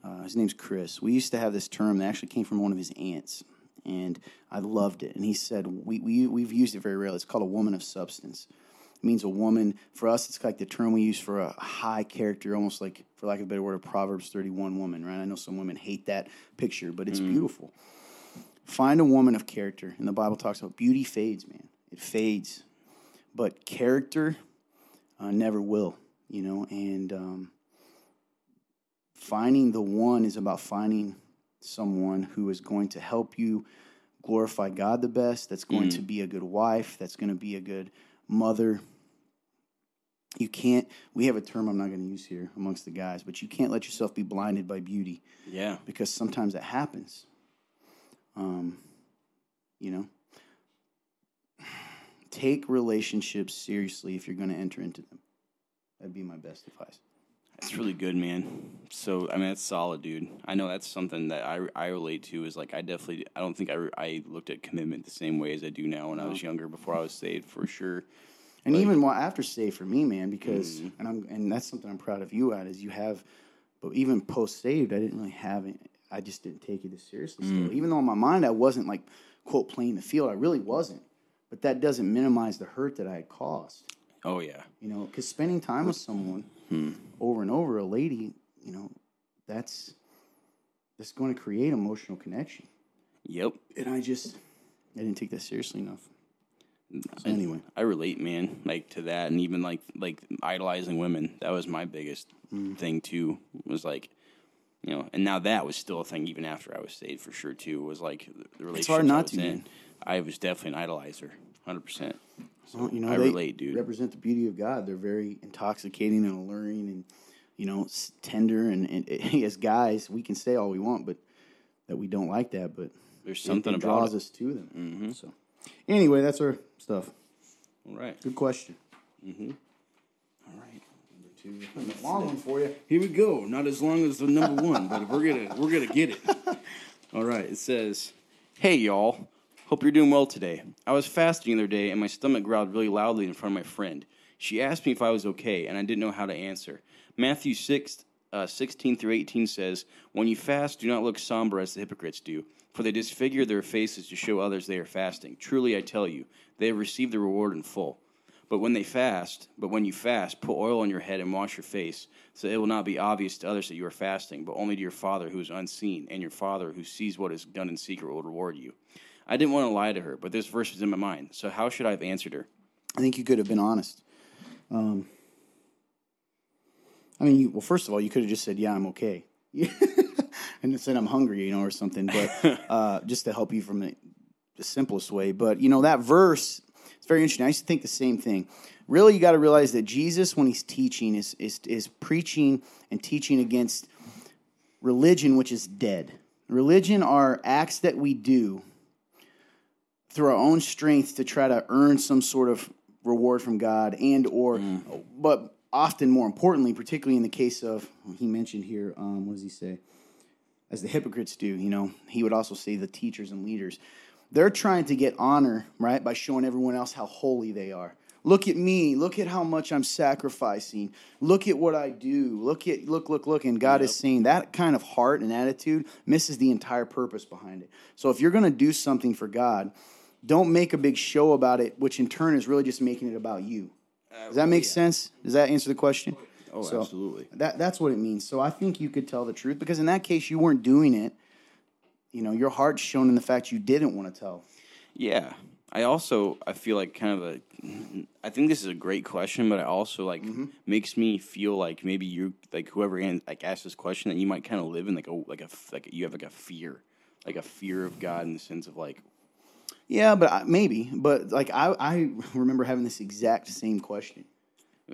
Speaker 1: uh, his name's Chris. We used to have this term that actually came from one of his aunts, and I loved it. And he said we, we we've used it very rarely. It's called a woman of substance. It means a woman. For us, it's like the term we use for a high character, almost like, for lack of a better word, a Proverbs thirty-one woman. Right? I know some women hate that picture, but it's beautiful. Find a woman of character, and the Bible talks about beauty fades, man. It fades, but character uh, never will. You know, and um, finding the one is about finding someone who is going to help you glorify God the best, that's going to be a good wife, that's going to be a good mother. You can't, we have a term I'm not going to use here amongst the guys, but you can't let yourself be blinded by beauty
Speaker 2: Yeah.
Speaker 1: because sometimes that happens. Um, you know, take relationships seriously if you're going to enter into them. That'd be my best advice.
Speaker 2: That's really good, man. So I mean, that's solid, dude. I know that's something that I, I relate to. Is like I definitely I don't think I, I looked at commitment the same way as I do now when I was younger before I was saved for sure.
Speaker 1: And even while after save for me, man, because
Speaker 2: Mm-hmm.
Speaker 1: and I'm and that's something I'm proud of you at is you have, but even post saved, I didn't really have it. I just didn't take it as seriously.
Speaker 2: Mm.
Speaker 1: Still, even though in my mind I wasn't like quote playing the field, I really wasn't. But that doesn't minimize the hurt that I had caused.
Speaker 2: Oh yeah,
Speaker 1: You know, because spending time with someone
Speaker 2: Hmm.
Speaker 1: over and over, a lady, you know, that's that's going to create emotional connection.
Speaker 2: yep.
Speaker 1: And I just I didn't take that seriously enough. So anyway,
Speaker 2: I relate, man, like to that, and even like like idolizing women. That was my biggest
Speaker 1: Mm.
Speaker 2: thing too. Was like, you know, and now that was still a thing even after I was saved for sure too. Was like the relationship It's
Speaker 1: hard not
Speaker 2: I was
Speaker 1: to,
Speaker 2: in. I was definitely an idolizer, hundred percent.
Speaker 1: Well, you know,
Speaker 2: I
Speaker 1: they
Speaker 2: relate, dude.
Speaker 1: Represent the beauty of God. They're very intoxicating and alluring, and you know, tender. And, and [LAUGHS] as guys, we can say all we want, but that we don't like that. But
Speaker 2: There's something about
Speaker 1: draws
Speaker 2: it.
Speaker 1: us to them. Mm-hmm. So, anyway, that's our stuff.
Speaker 2: All right,
Speaker 1: Good question. Mm-hmm.
Speaker 2: all right. Number two.
Speaker 1: Long one for you.
Speaker 2: Here we go. Not as long as the number one, but we're gonna we're gonna get it. [LAUGHS] All right. It says, "Hey y'all, hope you're doing well today. I was fasting the other day, and my stomach growled really loudly in front of my friend. She asked me if I was okay, and I didn't know how to answer. Matthew six. Uh, 16 through 18 says, When you fast, do not look somber as the hypocrites do, for they disfigure their faces to show others they are fasting. Truly, I tell you, they have received the reward in full. But when they fast, but when you fast, put oil on your head and wash your face, so it will not be obvious to others that you are fasting, but only to your Father who is unseen, and your Father who sees what is done in secret will reward you. I didn't want to lie to her, but this verse was in my mind. So how should I have answered her?
Speaker 1: I think you could have been honest. Um, I mean, you, well, first of all, you could have just said, "Yeah, I'm okay," [LAUGHS] and said, "I'm hungry," you know, or something. But [LAUGHS] uh, just to help you from the, the simplest way. But you know, that verse it's very interesting. I used to think the same thing. Really, you got to realize that Jesus, when he's teaching, is is is preaching and teaching against religion, which is dead. Religion are acts that we do through our own strength to try to earn some sort of reward from God and or but often more importantly particularly in the case of he mentioned here um, what does he say? As the hypocrites do you know he would also say the teachers and leaders. They're trying to get honor right by showing everyone else how holy they are. Look at me. Look at how much i'm sacrificing. Look at what i do. Look at look look look. And god is saying that kind of heart and attitude misses the entire purpose behind it. So if you're going to do something for god don't make a big show about it, which in turn is really just making it about you. Does that make oh, sense? Does that answer the question?
Speaker 2: Oh,
Speaker 1: So,
Speaker 2: absolutely.
Speaker 1: That that's what it means. So I think you could tell the truth because in that case you weren't doing it. You know, your heart's shown in the fact you didn't want to tell.
Speaker 2: Yeah. I also I feel like kind of a I think this is a great question, but it also like mm-hmm. makes me feel like maybe you like whoever like asked this question that you might kind of live in like a like a like you have like a fear, like a fear of God in the sense of like
Speaker 1: Yeah, but I, maybe. But like I, I remember having this exact same question.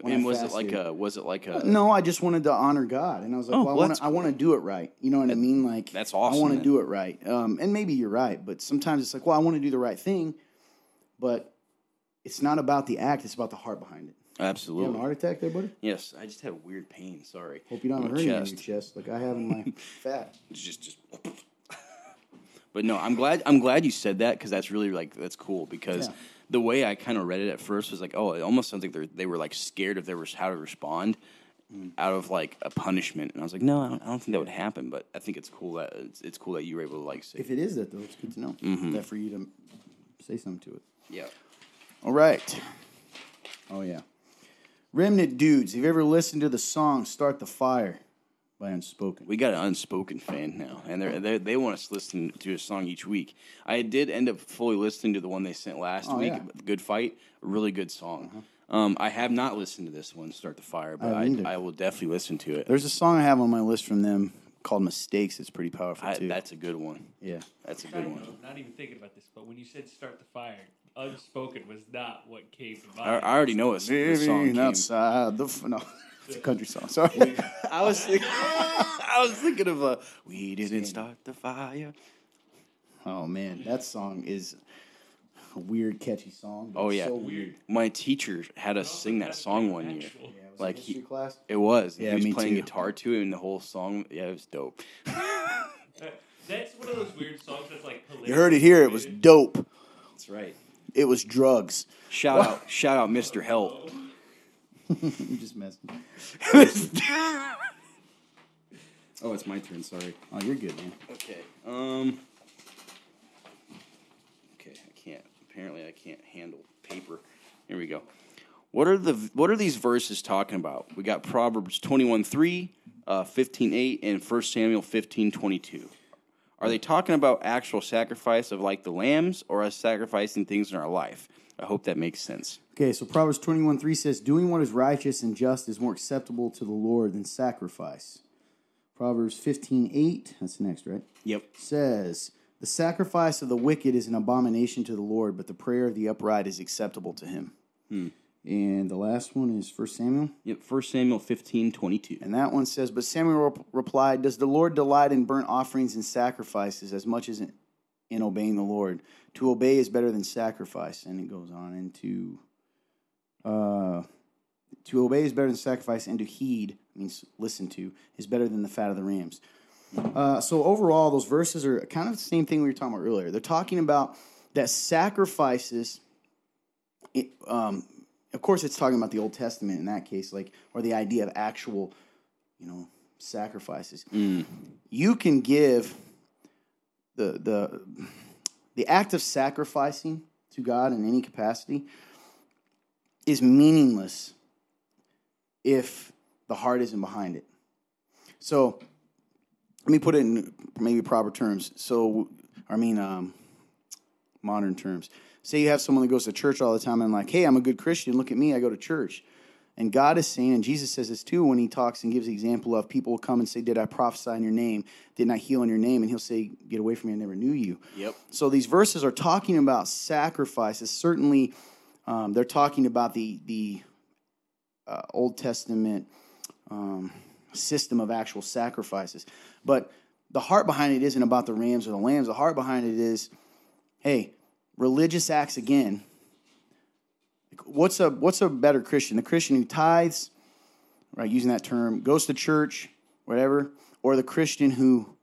Speaker 1: When
Speaker 2: and
Speaker 1: I
Speaker 2: was it like a was it like a
Speaker 1: No, I just wanted to honor God, and I was like,
Speaker 2: Oh,
Speaker 1: well,
Speaker 2: well,
Speaker 1: I want to, do it right. You know what I mean? Like,
Speaker 2: that's awesome.
Speaker 1: I want to do it right. Um, and maybe you're right, but sometimes it's like, well, I want to do the right thing, but it's not about the act; it's about the heart behind it. You having
Speaker 2: absolutely
Speaker 1: a heart attack there, buddy?
Speaker 2: yes I just had a weird pain sorry
Speaker 1: Hope you don't have a hernia in your chest like I have in my [LAUGHS] fat.
Speaker 2: Just just but no i'm glad i'm glad you said that because that's really like that's cool because
Speaker 1: Yeah.
Speaker 2: the way i kind of read it at first was like oh it almost sounds like they they were like scared if they were how to respond
Speaker 1: Mm.
Speaker 2: out of like a punishment and i was like no I don't, I don't think that would happen but i think it's cool that it's, it's cool that you were able to like say
Speaker 1: If it is that, though, it's good to know
Speaker 2: Mm-hmm.
Speaker 1: that for you to say something to it.
Speaker 2: yeah
Speaker 1: All right. Oh yeah. Remnant dudes, have you ever listened to the song "Start the Fire" by Unspoken?
Speaker 2: we got an unspoken fan now, and they they they want us to listen to a song each week. I did end up fully listening to the one they sent last
Speaker 1: Oh,
Speaker 2: week,
Speaker 1: yeah. Uh-huh.
Speaker 2: "Good Fight," a really good song. Um, I have not listened to this one, "Start the Fire," but
Speaker 1: I
Speaker 2: I. I, will definitely listen to it.
Speaker 1: There's a song I have on my list from them called "Mistakes." It's pretty powerful
Speaker 2: I,
Speaker 1: too.
Speaker 2: that's a good one.
Speaker 1: yeah.
Speaker 2: That's a good one.
Speaker 3: note, not even thinking about this, but when you said "start the fire," unspoken was not what came to
Speaker 2: I,
Speaker 3: mind.
Speaker 2: I already know it's the song.
Speaker 1: Living
Speaker 2: Came.
Speaker 1: outside the f- no, it's a country song. Sorry.
Speaker 2: I was [LAUGHS] thinking, [LAUGHS] I was thinking of a "We didn't start the fire."
Speaker 1: oh man, that song is a weird, catchy song. but
Speaker 2: Oh
Speaker 1: it's
Speaker 2: yeah,
Speaker 1: so weird.
Speaker 2: My teacher had us sing that song one year.
Speaker 3: Actual-
Speaker 1: Yeah, it
Speaker 2: Like he-
Speaker 1: class.
Speaker 2: It was.
Speaker 1: Yeah,
Speaker 2: he was
Speaker 1: me
Speaker 2: playing
Speaker 1: too.
Speaker 2: guitar to it, and the whole song. Yeah, it was dope. [LAUGHS]
Speaker 3: That- That's one of those weird songs that's like.
Speaker 1: You heard it here. It was dope.
Speaker 2: That's right.
Speaker 1: It was drugs.
Speaker 2: Shout out, shout out, Mr. Help. Oh. [LAUGHS]
Speaker 1: you just messed. [LAUGHS]
Speaker 2: Oh, it's my turn. Sorry.
Speaker 1: Oh, you're good, man.
Speaker 2: Okay. Um. Okay, I can't. Apparently, I can't handle paper. Here we go. What are the What are these verses talking about? We got Proverbs twenty one three, uh, fifteen eight, and First Samuel fifteen twenty two. Are they talking about actual sacrifice of like the lambs, or us sacrificing things in our life? I hope that makes sense.
Speaker 1: Okay, so Proverbs 21 3 says, Doing what is righteous and just is more acceptable to the Lord than sacrifice. Proverbs 15 8, that's next, right?
Speaker 2: Yep.
Speaker 1: Says, The sacrifice of the wicked is an abomination to the Lord, but the prayer of the upright is acceptable to him. Hmm. And the last one is 1 Samuel.
Speaker 2: Yep. First Samuel fifteen twenty two.
Speaker 1: And that one says, But Samuel rep- replied, Does the Lord delight in burnt offerings and sacrifices as much as in, in obeying the Lord? To obey is better than sacrifice. And it goes on into, uh, to obey is better than sacrifice, and to heed, means listen to, is better than the fat of the rams. Uh, so overall, those verses are kind of the same thing we were talking about earlier. They're talking about that sacrifices, it, um, of course, it's talking about the Old Testament in that case, like or the idea of actual, you know, sacrifices. You can give the the the act of sacrificing to God in any capacity is meaningless if the heart isn't behind it. So let me put it in maybe proper terms. So I mean um, modern terms. Say you have someone that goes to church all the time and like, hey, I'm a good Christian. Look at me, I go to church. And God is saying, and Jesus says this too when he talks and gives the example of people will come and say, Did I prophesy in your name? Didn't I heal in your name? And he'll say, Get away from me, I never knew you.
Speaker 2: Yep.
Speaker 1: So these verses are talking about sacrifices. Certainly, um, they're talking about the the uh, Old Testament um, system of actual sacrifices. But the heart behind it isn't about the rams or the lambs. The heart behind it is, hey, religious acts again. What's a what's a better Christian? The Christian who tithes, right? Using that term, goes to church, whatever, or the Christian who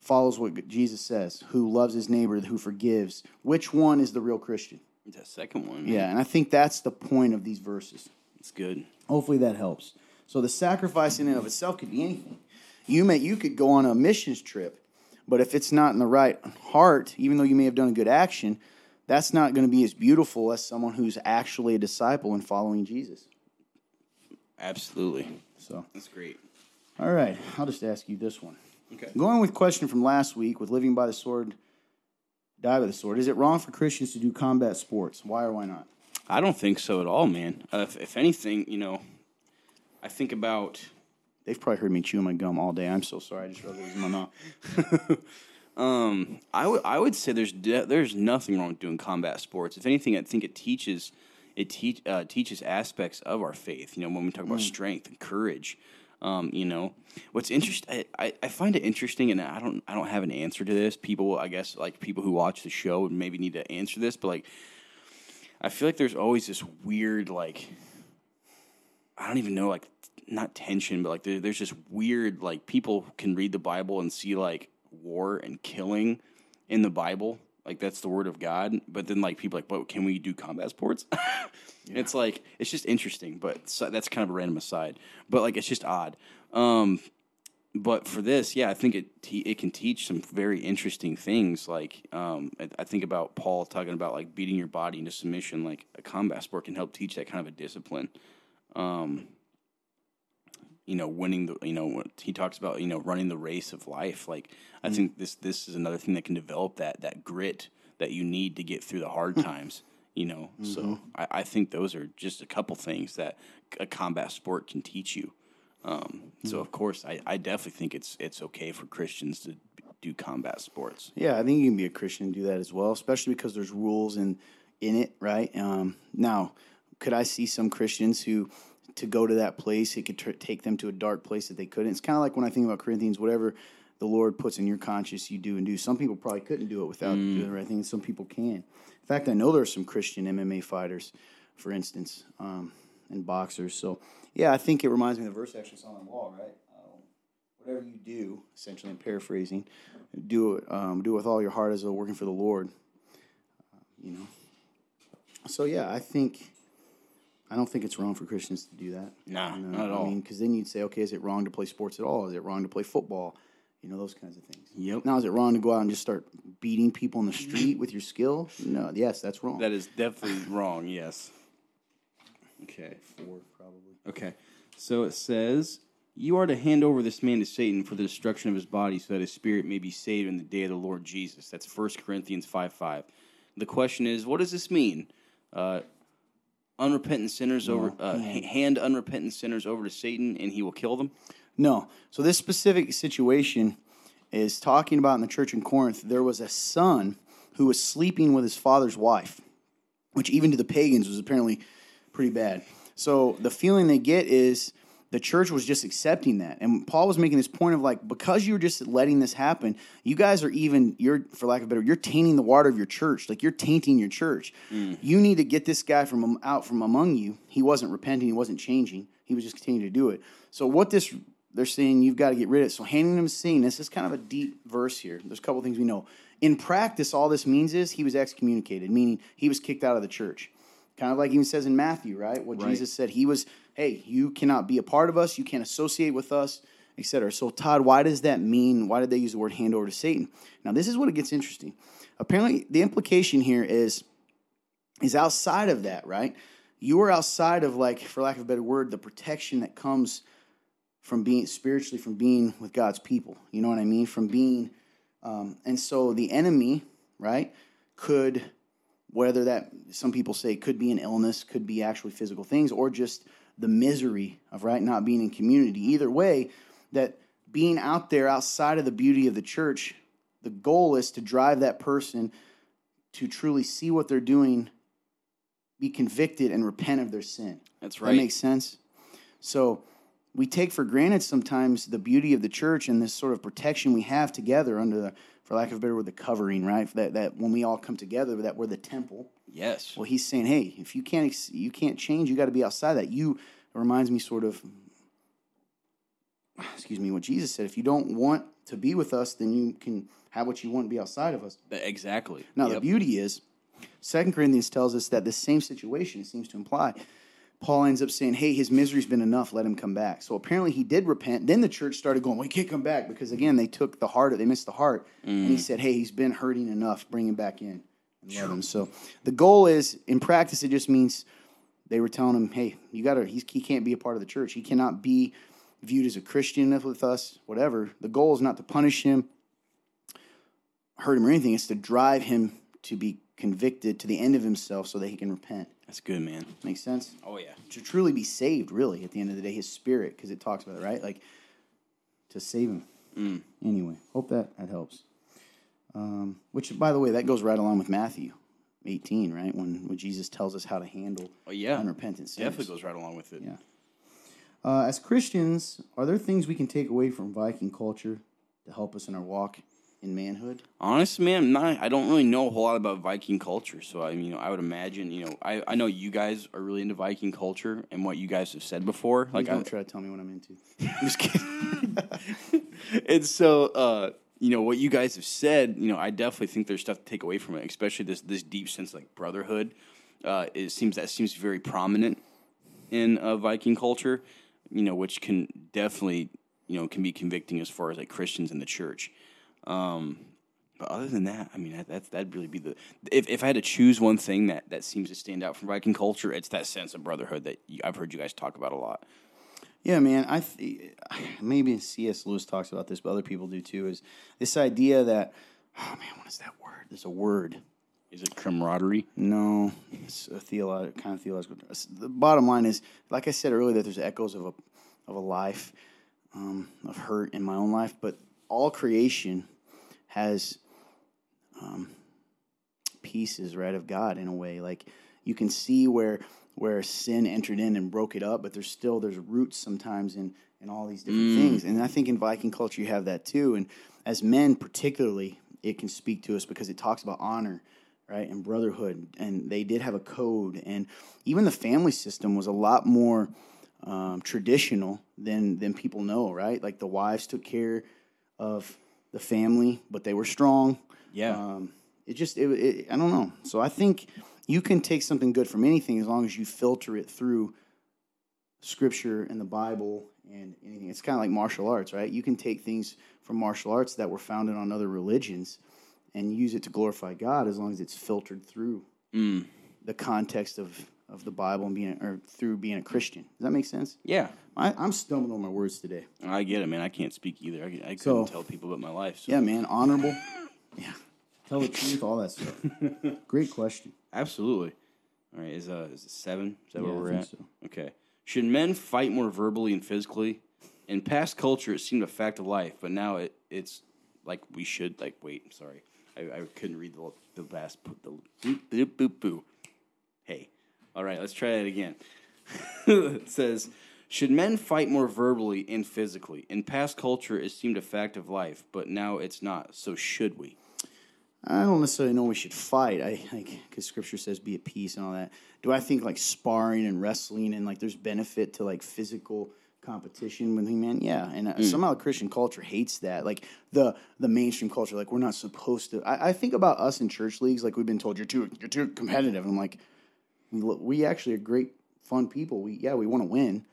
Speaker 1: follows what Jesus says, who loves his neighbor, who forgives. Which one is the real Christian?
Speaker 2: The second one.
Speaker 1: Yeah, and I think that's the point of these verses.
Speaker 2: It's good.
Speaker 1: Hopefully that helps. So the sacrifice in and of itself could be anything. You may you could go on a missions trip, but if it's not in the right heart, even though you may have done a good action, that's not going to be as beautiful as someone who's actually a disciple and following Jesus.
Speaker 2: Absolutely.
Speaker 1: So,
Speaker 2: That's great.
Speaker 1: all right, I'll just ask you this one.
Speaker 2: Okay.
Speaker 1: Going with question from last week with living by the sword, die by the sword. Is it wrong for Christians to do combat sports? Why or why not?
Speaker 2: I don't think so at all, man. Uh, if, if anything, you know, I think about
Speaker 1: They've probably heard me chew my gum all day. I'm so sorry. I just rubbed it in my mouth. [LAUGHS]
Speaker 2: Um, I would I would say there's de- there's nothing wrong with doing combat sports. If anything, I think it teaches it teach uh, teaches aspects of our faith. You know, when we talk about strength and courage. Um, you know, what's interesting, I, I find it interesting, and I don't I don't have an answer to this. People, I guess, like people who watch the show would maybe need to answer this, but like, I feel like there's always this weird like I don't even know, like not tension, but like there, there's this weird like people can read the Bible and see like war and killing in the Bible, like that's the word of God. But then like people like, but can we do combat sports? [LAUGHS] It's like it's just interesting, but so that's kind of a random aside. But like it's just odd. Um, but for this, yeah, I think it te- it can teach some very interesting things. Like um, I, I think about Paul talking about like beating your body into submission. Like a combat sport can help teach that kind of a discipline. Um, you know, winning the you know what he talks about you know running the race of life. Like I think this this is another thing that can develop that that grit that you need to get through the hard times. You know, so I, I think those are just a couple things that a combat sport can teach you. Um, so of course, I, I definitely think it's it's okay for Christians to do combat sports.
Speaker 1: Yeah, I think you can be a Christian and do that as well, especially because there's rules in in it, right? Um, now, could I see some Christians who to go to that place, it could tr- take them to a dark place that they couldn't? It's kind of like when I think about Corinthians, whatever the Lord puts in your conscience, you do and do. Some people probably couldn't do it without doing the right thing, and some people can. In fact, I know there are some Christian MMA fighters, for instance, um, and boxers. So, yeah, I think it reminds me of the verse actually saw on the wall, right? Um, whatever you do, essentially, I'm paraphrasing, do it, um, do it with all your heart as though working for the Lord. Uh, you know. So yeah, I think I don't think it's wrong for Christians to do that.
Speaker 2: Nah,
Speaker 1: You
Speaker 2: not at all.
Speaker 1: I mean, because then you'd say, okay, is it wrong to play sports at all? Is it wrong to play football? You know, those kinds of things.
Speaker 2: Yep.
Speaker 1: Now, is it wrong to go out and just start beating people in the street with your skill? No. Yes, that's wrong.
Speaker 2: That is definitely wrong. Yes. Okay.
Speaker 1: four probably.
Speaker 2: Okay. So it says, You are to hand over this man to Satan for the destruction of his body, so that his spirit may be saved in the day of the Lord Jesus. That's 1 Corinthians 5 5. The question is, what does this mean? Uh, unrepentant sinners over, uh, ha- hand unrepentant sinners over to Satan, and he will kill them?
Speaker 1: No. So this specific situation is talking about in the church in Corinth. There was a son who was sleeping with his father's wife, which even to the pagans was apparently pretty bad. So the feeling they get is the church was just accepting that. And Paul was making this point of like, because you're just letting this happen, you guys are even, you're, for lack of better, you're tainting the water of your church. Like you're tainting your church. Mm. You need to get this guy from um, out from among you. He wasn't repenting, he wasn't changing. He was just continuing to do it. So what this they're saying you've got to get rid of it. So handing him seeing this is kind of a deep verse here. There's a couple things we know. In practice, all this means is he was excommunicated, meaning he was kicked out of the church. Kind of like even says in Matthew, right? What
Speaker 2: Right.
Speaker 1: Jesus said, he was, hey, you cannot be a part of us, you can't associate with us, etc. So Todd, why does that mean? Why did they use the word hand over to Satan? Now this is what it gets interesting. Apparently, the implication here is is outside of that, right? You are outside of like, for lack of a better word, the protection that comes from being spiritually from being with God's people. You know what I mean? From being, um, and so the enemy, right, could whether that some people say could be an illness, could be actually physical things, or just the misery of right not being in community. Either way, that being out there outside of the beauty of the church, the goal is to drive that person to truly see what they're doing, be convicted, and repent of their sin.
Speaker 2: That's right.
Speaker 1: That makes sense. So we take for granted sometimes the beauty of the church and this sort of protection we have together under the, for lack of a better word, the covering, right? That that when we all come together, that we're the temple.
Speaker 2: Yes.
Speaker 1: Well, he's saying, hey, if you can't ex- you can't change, you got to be outside that. You it reminds me sort of, [SIGHS] excuse me, what Jesus said. If you don't want to be with us, then you can have what you want and be outside of us.
Speaker 2: Exactly.
Speaker 1: Now, the beauty is, Second Corinthians tells us that the same situation, it seems to imply, Paul ends up saying, hey, his misery's been enough, let him come back. So apparently he did repent. Then the church started going, well, he can't come back because, again, they took the heart, they missed the heart. And he mm. said, hey, he's been hurting enough, bring him back in love him. So the goal is, in practice, it just means they were telling him, hey, you got to, he can't be a part of the church. He cannot be viewed as a Christian with us, whatever. The goal is not to punish him, hurt him or anything. It's to drive him to be convicted to the end of himself so that he can repent.
Speaker 2: That's good, man.
Speaker 1: Makes sense?
Speaker 2: Oh, yeah.
Speaker 1: To truly be saved, really, at the end of the day, his spirit, because it talks about it, right? Like to save him. Mm. Anyway, hope that that helps. Um, which, by the way, that goes right along with Matthew 18, right? When, when Jesus tells us how to handle
Speaker 2: Oh, yeah.
Speaker 1: unrepentant sinners.
Speaker 2: Definitely goes right along with it.
Speaker 1: Yeah. Uh, as Christians, are there things we can take away from Viking culture to help us in our walk in manhood?
Speaker 2: Honestly, man, not, I don't really know a whole lot about Viking culture. So I, you know, I would imagine, you know, I, I know you guys are really into Viking culture and what you guys have said before.
Speaker 1: Like,
Speaker 2: Like,
Speaker 1: don't
Speaker 2: I,
Speaker 1: try to tell me what I'm into. [LAUGHS]
Speaker 2: I'm just kidding. [LAUGHS] and so, uh, you know, what you guys have said, you know, I definitely think there's stuff to take away from it, especially this this deep sense of, like brotherhood. Uh, it seems that seems very prominent in uh, Viking culture, you know, which can definitely, you know, can be convicting as far as like Christians in the church. Um, but other than that, I mean, that, that's that'd really be the if, if I had to choose one thing that that seems to stand out from Viking culture, it's that sense of brotherhood that you, I've heard you guys talk about a lot.
Speaker 1: Yeah, man. I th- [SIGHS] maybe C.S. Lewis talks about this, but other people do too. Is this idea that [SIGHS] oh man, what is that word? There's a word.
Speaker 2: Is it camaraderie?
Speaker 1: No, it's a theological kind of theological. The bottom line is, like I said earlier, that there's echoes of a of a life um, of hurt in my own life, but all creation has um, pieces, right, of God in a way. Like you can see where where sin entered in and broke it up, but there's still there's roots sometimes in in all these different things. And I think in Viking culture you have that too. And as men particularly, it can speak to us because it talks about honor, right, and brotherhood. And they did have a code, and even the family system was a lot more um, traditional than than people know, right? Like the wives took care of the family, but they were strong.
Speaker 2: Yeah.
Speaker 1: Um, it just, it, it, I don't know. So I think you can take something good from anything as long as you filter it through scripture and the Bible and anything. It's kind of like martial arts, right? You can take things from martial arts that were founded on other religions and use it to glorify God as long as it's filtered through
Speaker 2: Mm.
Speaker 1: the context of, of the Bible and being or through being a Christian. Does that make sense?
Speaker 2: Yeah.
Speaker 1: I, I'm stumbling on my words today.
Speaker 2: I get it, man. I can't speak either. I, I couldn't
Speaker 1: So-
Speaker 2: tell people about my life. So.
Speaker 1: Yeah, man, honorable. [LAUGHS] yeah, tell the truth, all that stuff. [LAUGHS] Great question.
Speaker 2: Absolutely. All right. Is uh is it seven? Is that
Speaker 1: Yeah,
Speaker 2: where
Speaker 1: I
Speaker 2: we're
Speaker 1: think
Speaker 2: at?
Speaker 1: so.
Speaker 2: Okay. Should men fight more verbally and physically? In past culture, it seemed a fact of life, but now it, it's like we should. Like, wait, I'm sorry, I, I couldn't read the the last p- the boop boop boop boo. Hey, all right, let's try that again. [LAUGHS] it says, should men fight more verbally and physically? In past culture, it seemed a fact of life, but now it's not. So should we?
Speaker 1: I don't necessarily know we should fight. I like because Scripture says be at peace and all that. Do I think like sparring and wrestling and like there's benefit to like physical competition with men? Yeah, and uh, somehow the Christian culture hates that. Like the the mainstream culture, like we're not supposed to. I, I think about us in church leagues, like we've been told you're too you're too competitive. And I'm like, look, we actually are great, fun people. We yeah, we want to win.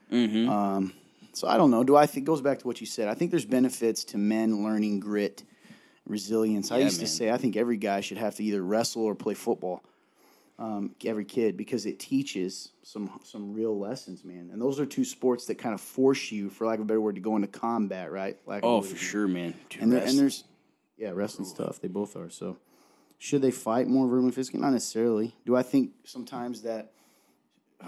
Speaker 1: Um, so I don't know. Do I think goes back to what you said? I think there's benefits to men learning grit, resilience. I used
Speaker 2: man.
Speaker 1: to say I think every guy should have to either wrestle or play football. Um, every kid because it teaches some some real lessons, man. And those are two sports that kind of force you, for lack of a better word, to go into combat, right? Lack
Speaker 2: Oh, for sure, man. Dude,
Speaker 1: And, there, and there's yeah, wrestling's tough. They both are. So should they fight more verbally and physically? Not necessarily. Do I think sometimes that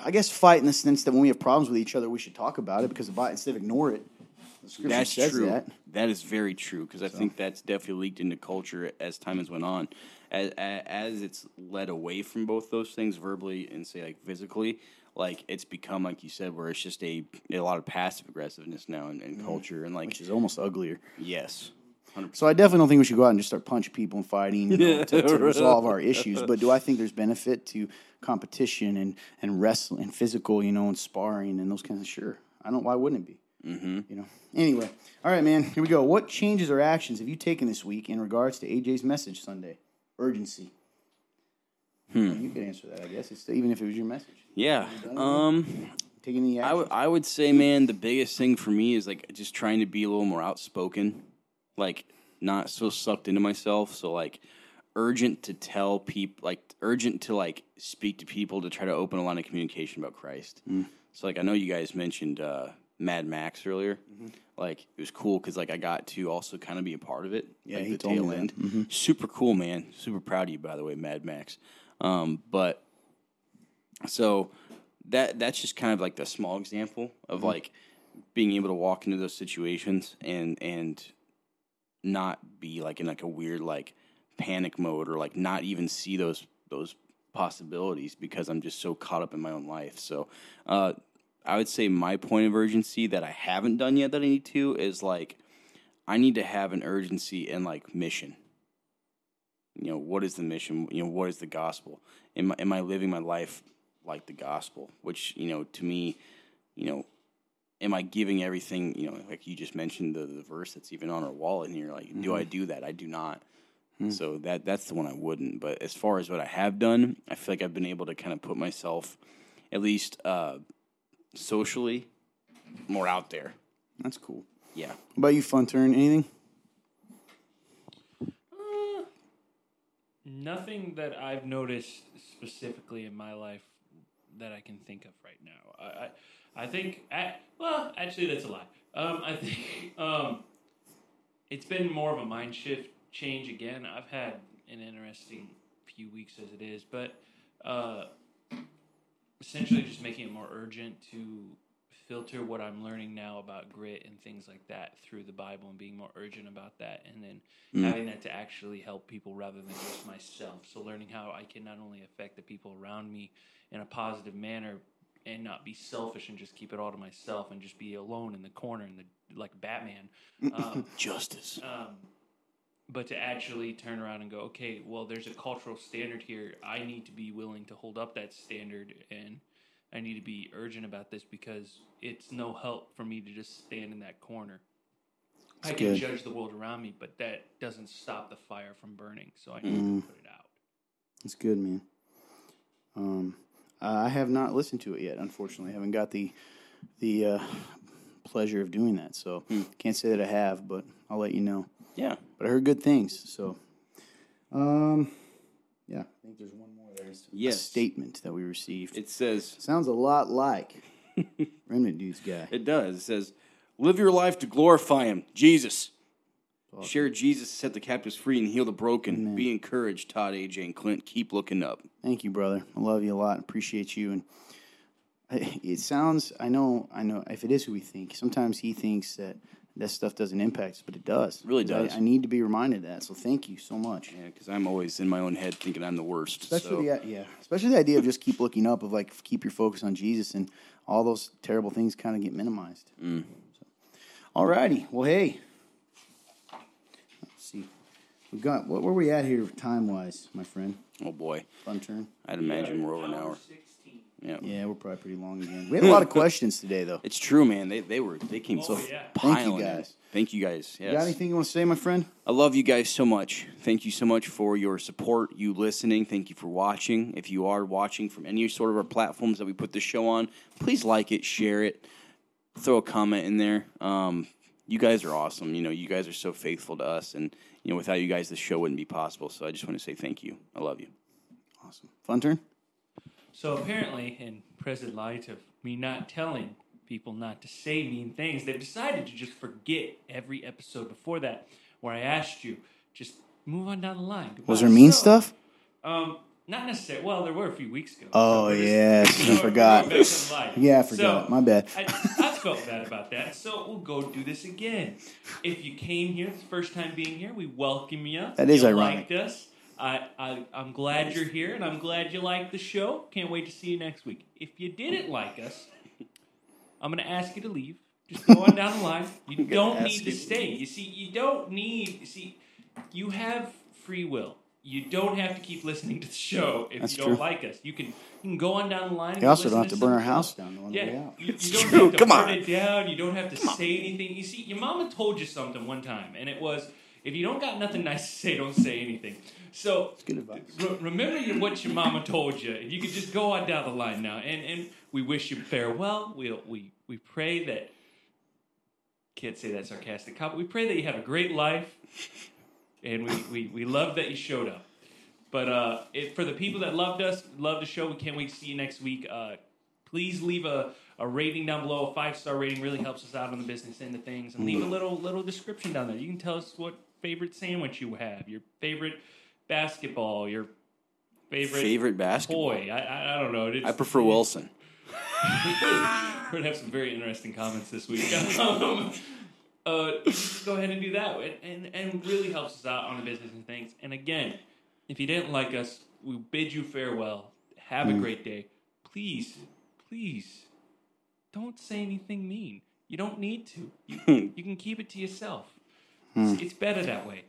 Speaker 1: I guess fight in the sense that when we have problems with each other, we should talk about it because the Bible, instead of ignore it, scripture
Speaker 2: That's true.
Speaker 1: that.
Speaker 2: That is very true because I think that's definitely leaked into culture as time has went on. As, as it's led away from both those things, verbally and say like physically, like it's become like you said, where it's just a a lot of passive aggressiveness now in, in mm-hmm. culture and like
Speaker 1: Which is almost uglier.
Speaker 2: yes, hundred percent.
Speaker 1: So I definitely don't think we should go out and just start punching people and fighting you know, [LAUGHS] to, to resolve our issues. But do I think there's benefit to competition and and wrestling and physical, you know, and sparring and those kinds of sure. I don't. Why wouldn't it be? Mm-hmm. You know. Anyway, all right, man. Here we go. What changes or actions have you taken this week in regards to AJ's message Sunday? Urgency. You could answer that, I guess. It's even if it was your message.
Speaker 2: Yeah. Um,
Speaker 1: Taking any
Speaker 2: I
Speaker 1: action.
Speaker 2: would would say, man, the biggest thing for me is like just trying to be a little more outspoken, like not so sucked into myself. So like urgent to tell people, like urgent to like speak to people to try to open a line of communication about Christ. So like I know you guys mentioned uh, Mad Max earlier. Like it was cool because like I got to also kind of be a part of it.
Speaker 1: Yeah,
Speaker 2: like
Speaker 1: he
Speaker 2: the
Speaker 1: told
Speaker 2: tail end. Super cool, man. Super proud of you, by the way, Mad Max. Um, but so that that's just kind of like the small example of like being able to walk into those situations and and not be like in like a weird like panic mode or like not even see those those possibilities because I'm just so caught up in my own life. So uh, I would say my point of urgency that I haven't done yet that I need to is like I need to have an urgency and like mission. You know, what is the mission? You know, what is the gospel? Am I, am I living my life like the gospel? Which, you know, to me, you know, am I giving everything, you know, like you just mentioned the, the verse that's even on our wall you're like, do I do that? I do not. So that that's the one I wouldn't. But as far as what I have done, I feel like I've been able to kind of put myself, at least uh, socially, more out there.
Speaker 1: That's cool.
Speaker 2: Yeah.
Speaker 1: What about you, Fun Turn? Anything?
Speaker 3: Nothing that I've noticed specifically in my life that I can think of right now. I, I, I think, I, well, actually, that's a lie. Um, I think [LAUGHS] um, it's been more of a mind shift change again. I've had an interesting few weeks as it is, but uh, essentially just making it more urgent to filter what I'm learning now about grit and things like that through the Bible and being more urgent about that, and then having that to actually help people rather than just myself. So learning how I can not only affect the people around me in a positive manner and not be selfish and just keep it all to myself and just be alone in the corner and the like Batman. [LAUGHS] Um,
Speaker 2: Justice.
Speaker 3: um, but to actually turn around and go, okay, well, there's a cultural standard here. I need to be willing to hold up that standard, and I need to be urgent about this because it's no help for me to just stand in that corner. I can
Speaker 1: good.
Speaker 3: judge the world around me, but that doesn't stop the fire from burning. So I
Speaker 1: Mm.
Speaker 3: need to put it out.
Speaker 1: It's good, man. Um, I have not listened to it yet. Unfortunately, I haven't got the the uh, pleasure of doing that. So can't say that I have, but I'll let you know.
Speaker 2: Yeah.
Speaker 1: But I heard good things. So, um, yeah, I think there's one more there. It's a
Speaker 2: Yes.
Speaker 1: statement that we received.
Speaker 2: It says,
Speaker 1: sounds a lot like Remnant Dudes guy. [LAUGHS]
Speaker 2: it does. It says, live your life to glorify Him, Jesus. Share Jesus, set the captives free, and heal the broken. Be encouraged, Todd, AJ, and Clint. Keep looking up.
Speaker 1: Thank you, brother. I love you a lot. Appreciate you. And [LAUGHS] it sounds, I know, I know. If it is who we think, sometimes he thinks that that stuff doesn't impact us, but it does.
Speaker 2: really
Speaker 1: 'Cause I-
Speaker 2: does.
Speaker 1: I, need to be reminded of that. So thank you so much.
Speaker 2: Yeah, because I'm always in my own head thinking I'm the worst.
Speaker 1: Especially
Speaker 2: so.
Speaker 1: the yeah, especially the idea of just keep looking up, of like keep your focus on Jesus, and all those terrible things kind of get minimized.
Speaker 2: Mm.
Speaker 1: So, alrighty, well, hey, let's see, we've got what were we at here time wise, my friend?
Speaker 2: Oh boy,
Speaker 1: Fun turn.
Speaker 2: I'd imagine we're over an hour.
Speaker 3: 16.
Speaker 2: Yeah.
Speaker 1: Yeah, we're probably pretty long again. We had a [LAUGHS] lot of questions today, though.
Speaker 2: It's true, man. They they were they came so
Speaker 3: Oh, yeah.
Speaker 1: Thank you, guys.
Speaker 2: Thank you guys. Yes.
Speaker 1: You got anything you want to say, my friend?
Speaker 2: I love you guys so much. Thank you so much for your support, you listening. Thank you for watching. If you are watching from any sort of our platforms that we put the show on, please like it, share it, throw a comment in there. Um, you guys are awesome. You know, you guys are so faithful to us, and you know, without you guys, this show wouldn't be possible. So I just want to say thank you. I love you.
Speaker 1: Awesome. Fun turn.
Speaker 3: So apparently, in present light of me not telling people not to say mean things, they've decided to just forget every episode before that, where I asked you just move on down the line.
Speaker 1: Was there mean
Speaker 3: So,
Speaker 1: stuff?
Speaker 3: Um, not necessarily. Well, there were a few weeks ago.
Speaker 1: Oh,
Speaker 3: we're
Speaker 1: yes, [LAUGHS] I forgot. Yeah, I forgot.
Speaker 3: So,
Speaker 1: My bad.
Speaker 3: I, I felt bad about that, so we'll go do this again. If you came here, it's first time being here, we welcome you.
Speaker 1: That is
Speaker 3: you
Speaker 1: ironic.
Speaker 3: liked us. I, I, I'm glad you're here, and I'm glad you like the show. Can't wait to see you next week. If you didn't like us, I'm going to ask you to leave. Just go on down the line. [LAUGHS] You don't need to stay. You see, you don't need. You see, you have free will. You don't have to keep listening to the show if
Speaker 1: That's
Speaker 3: you don't
Speaker 1: true.
Speaker 3: like us. You can you can go on down the line. and
Speaker 1: We also don't have to burn our house down the
Speaker 3: Yeah,
Speaker 1: way out.
Speaker 3: you, you
Speaker 2: It's
Speaker 3: don't
Speaker 2: true.
Speaker 3: have to
Speaker 2: Come
Speaker 3: burn
Speaker 2: on.
Speaker 3: it down. You don't have to say anything. You see, your mama told you something one time, and it was if you don't got nothing nice to say, don't say anything. So re- remember your- what your mama told you. You could just go on down the line now, and and we wish you farewell. We we we pray that. Can't say that sarcastic comment. We pray that you have a great life, and we, we, we love that you showed up. But uh, it, for the people that loved us, loved the show, we can't wait to see you next week. Uh, please leave a, a rating down below. A five star rating really helps us out on the business end of things. And leave a little little description down there. You can tell us what favorite sandwich you have, your favorite basketball, your favorite,
Speaker 2: Favorite basketball?
Speaker 3: toy. I, I, don't know. It's,
Speaker 2: I prefer Wilson. [LAUGHS]
Speaker 3: We're gonna have some very interesting comments this week. [LAUGHS] um, uh, go ahead and do that, and, and and really helps us out on the business and things. And again, if you didn't like us, we bid you farewell. Have a great day. Please, please, don't say anything mean. You don't need to. You, [LAUGHS] you can keep it to yourself. It's, it's better that way.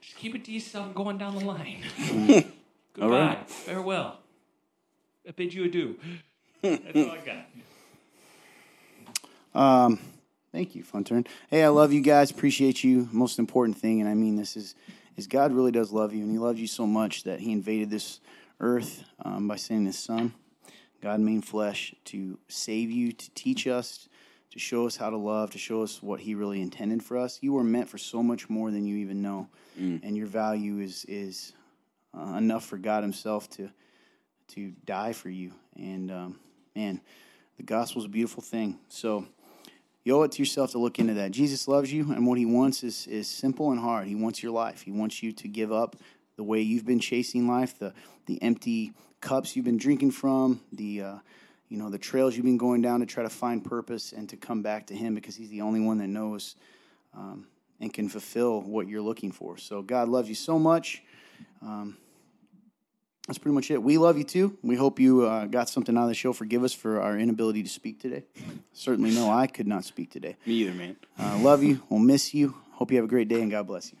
Speaker 3: Just keep it to yourself going down the line. [LAUGHS] [LAUGHS] Goodbye.
Speaker 2: All right.
Speaker 3: Farewell. I bid you adieu. [LAUGHS] That's all I got.
Speaker 1: Um, thank you, Fun Turn. Hey, I love you guys. Appreciate you. Most important thing, and I mean this is, is God really does love you, and He loves you so much that He invaded this earth um, by sending His Son, God made flesh, to save you, to teach us, to show us how to love, to show us what He really intended for us. You were meant for so much more than you even know, and your value is is uh, enough for God Himself to to die for you. And um, man, the gospel is a beautiful thing. So you owe it to yourself to look into that. Jesus loves you, and what he wants is, is simple and hard. He wants your life. He wants you to give up the way you've been chasing life, the, the empty cups you've been drinking from, the, uh, you know, the trails you've been going down to try to find purpose and to come back to Him because He's the only one that knows um, and can fulfill what you're looking for. So God loves you so much. Um, that's pretty much it. We love you too. We hope you uh, got something out of the show. Forgive us for our inability to speak today. Certainly, no, I could not speak today. [LAUGHS]
Speaker 2: Me either, man.
Speaker 1: Uh, love you. We'll miss you. Hope you have a great day and God bless you.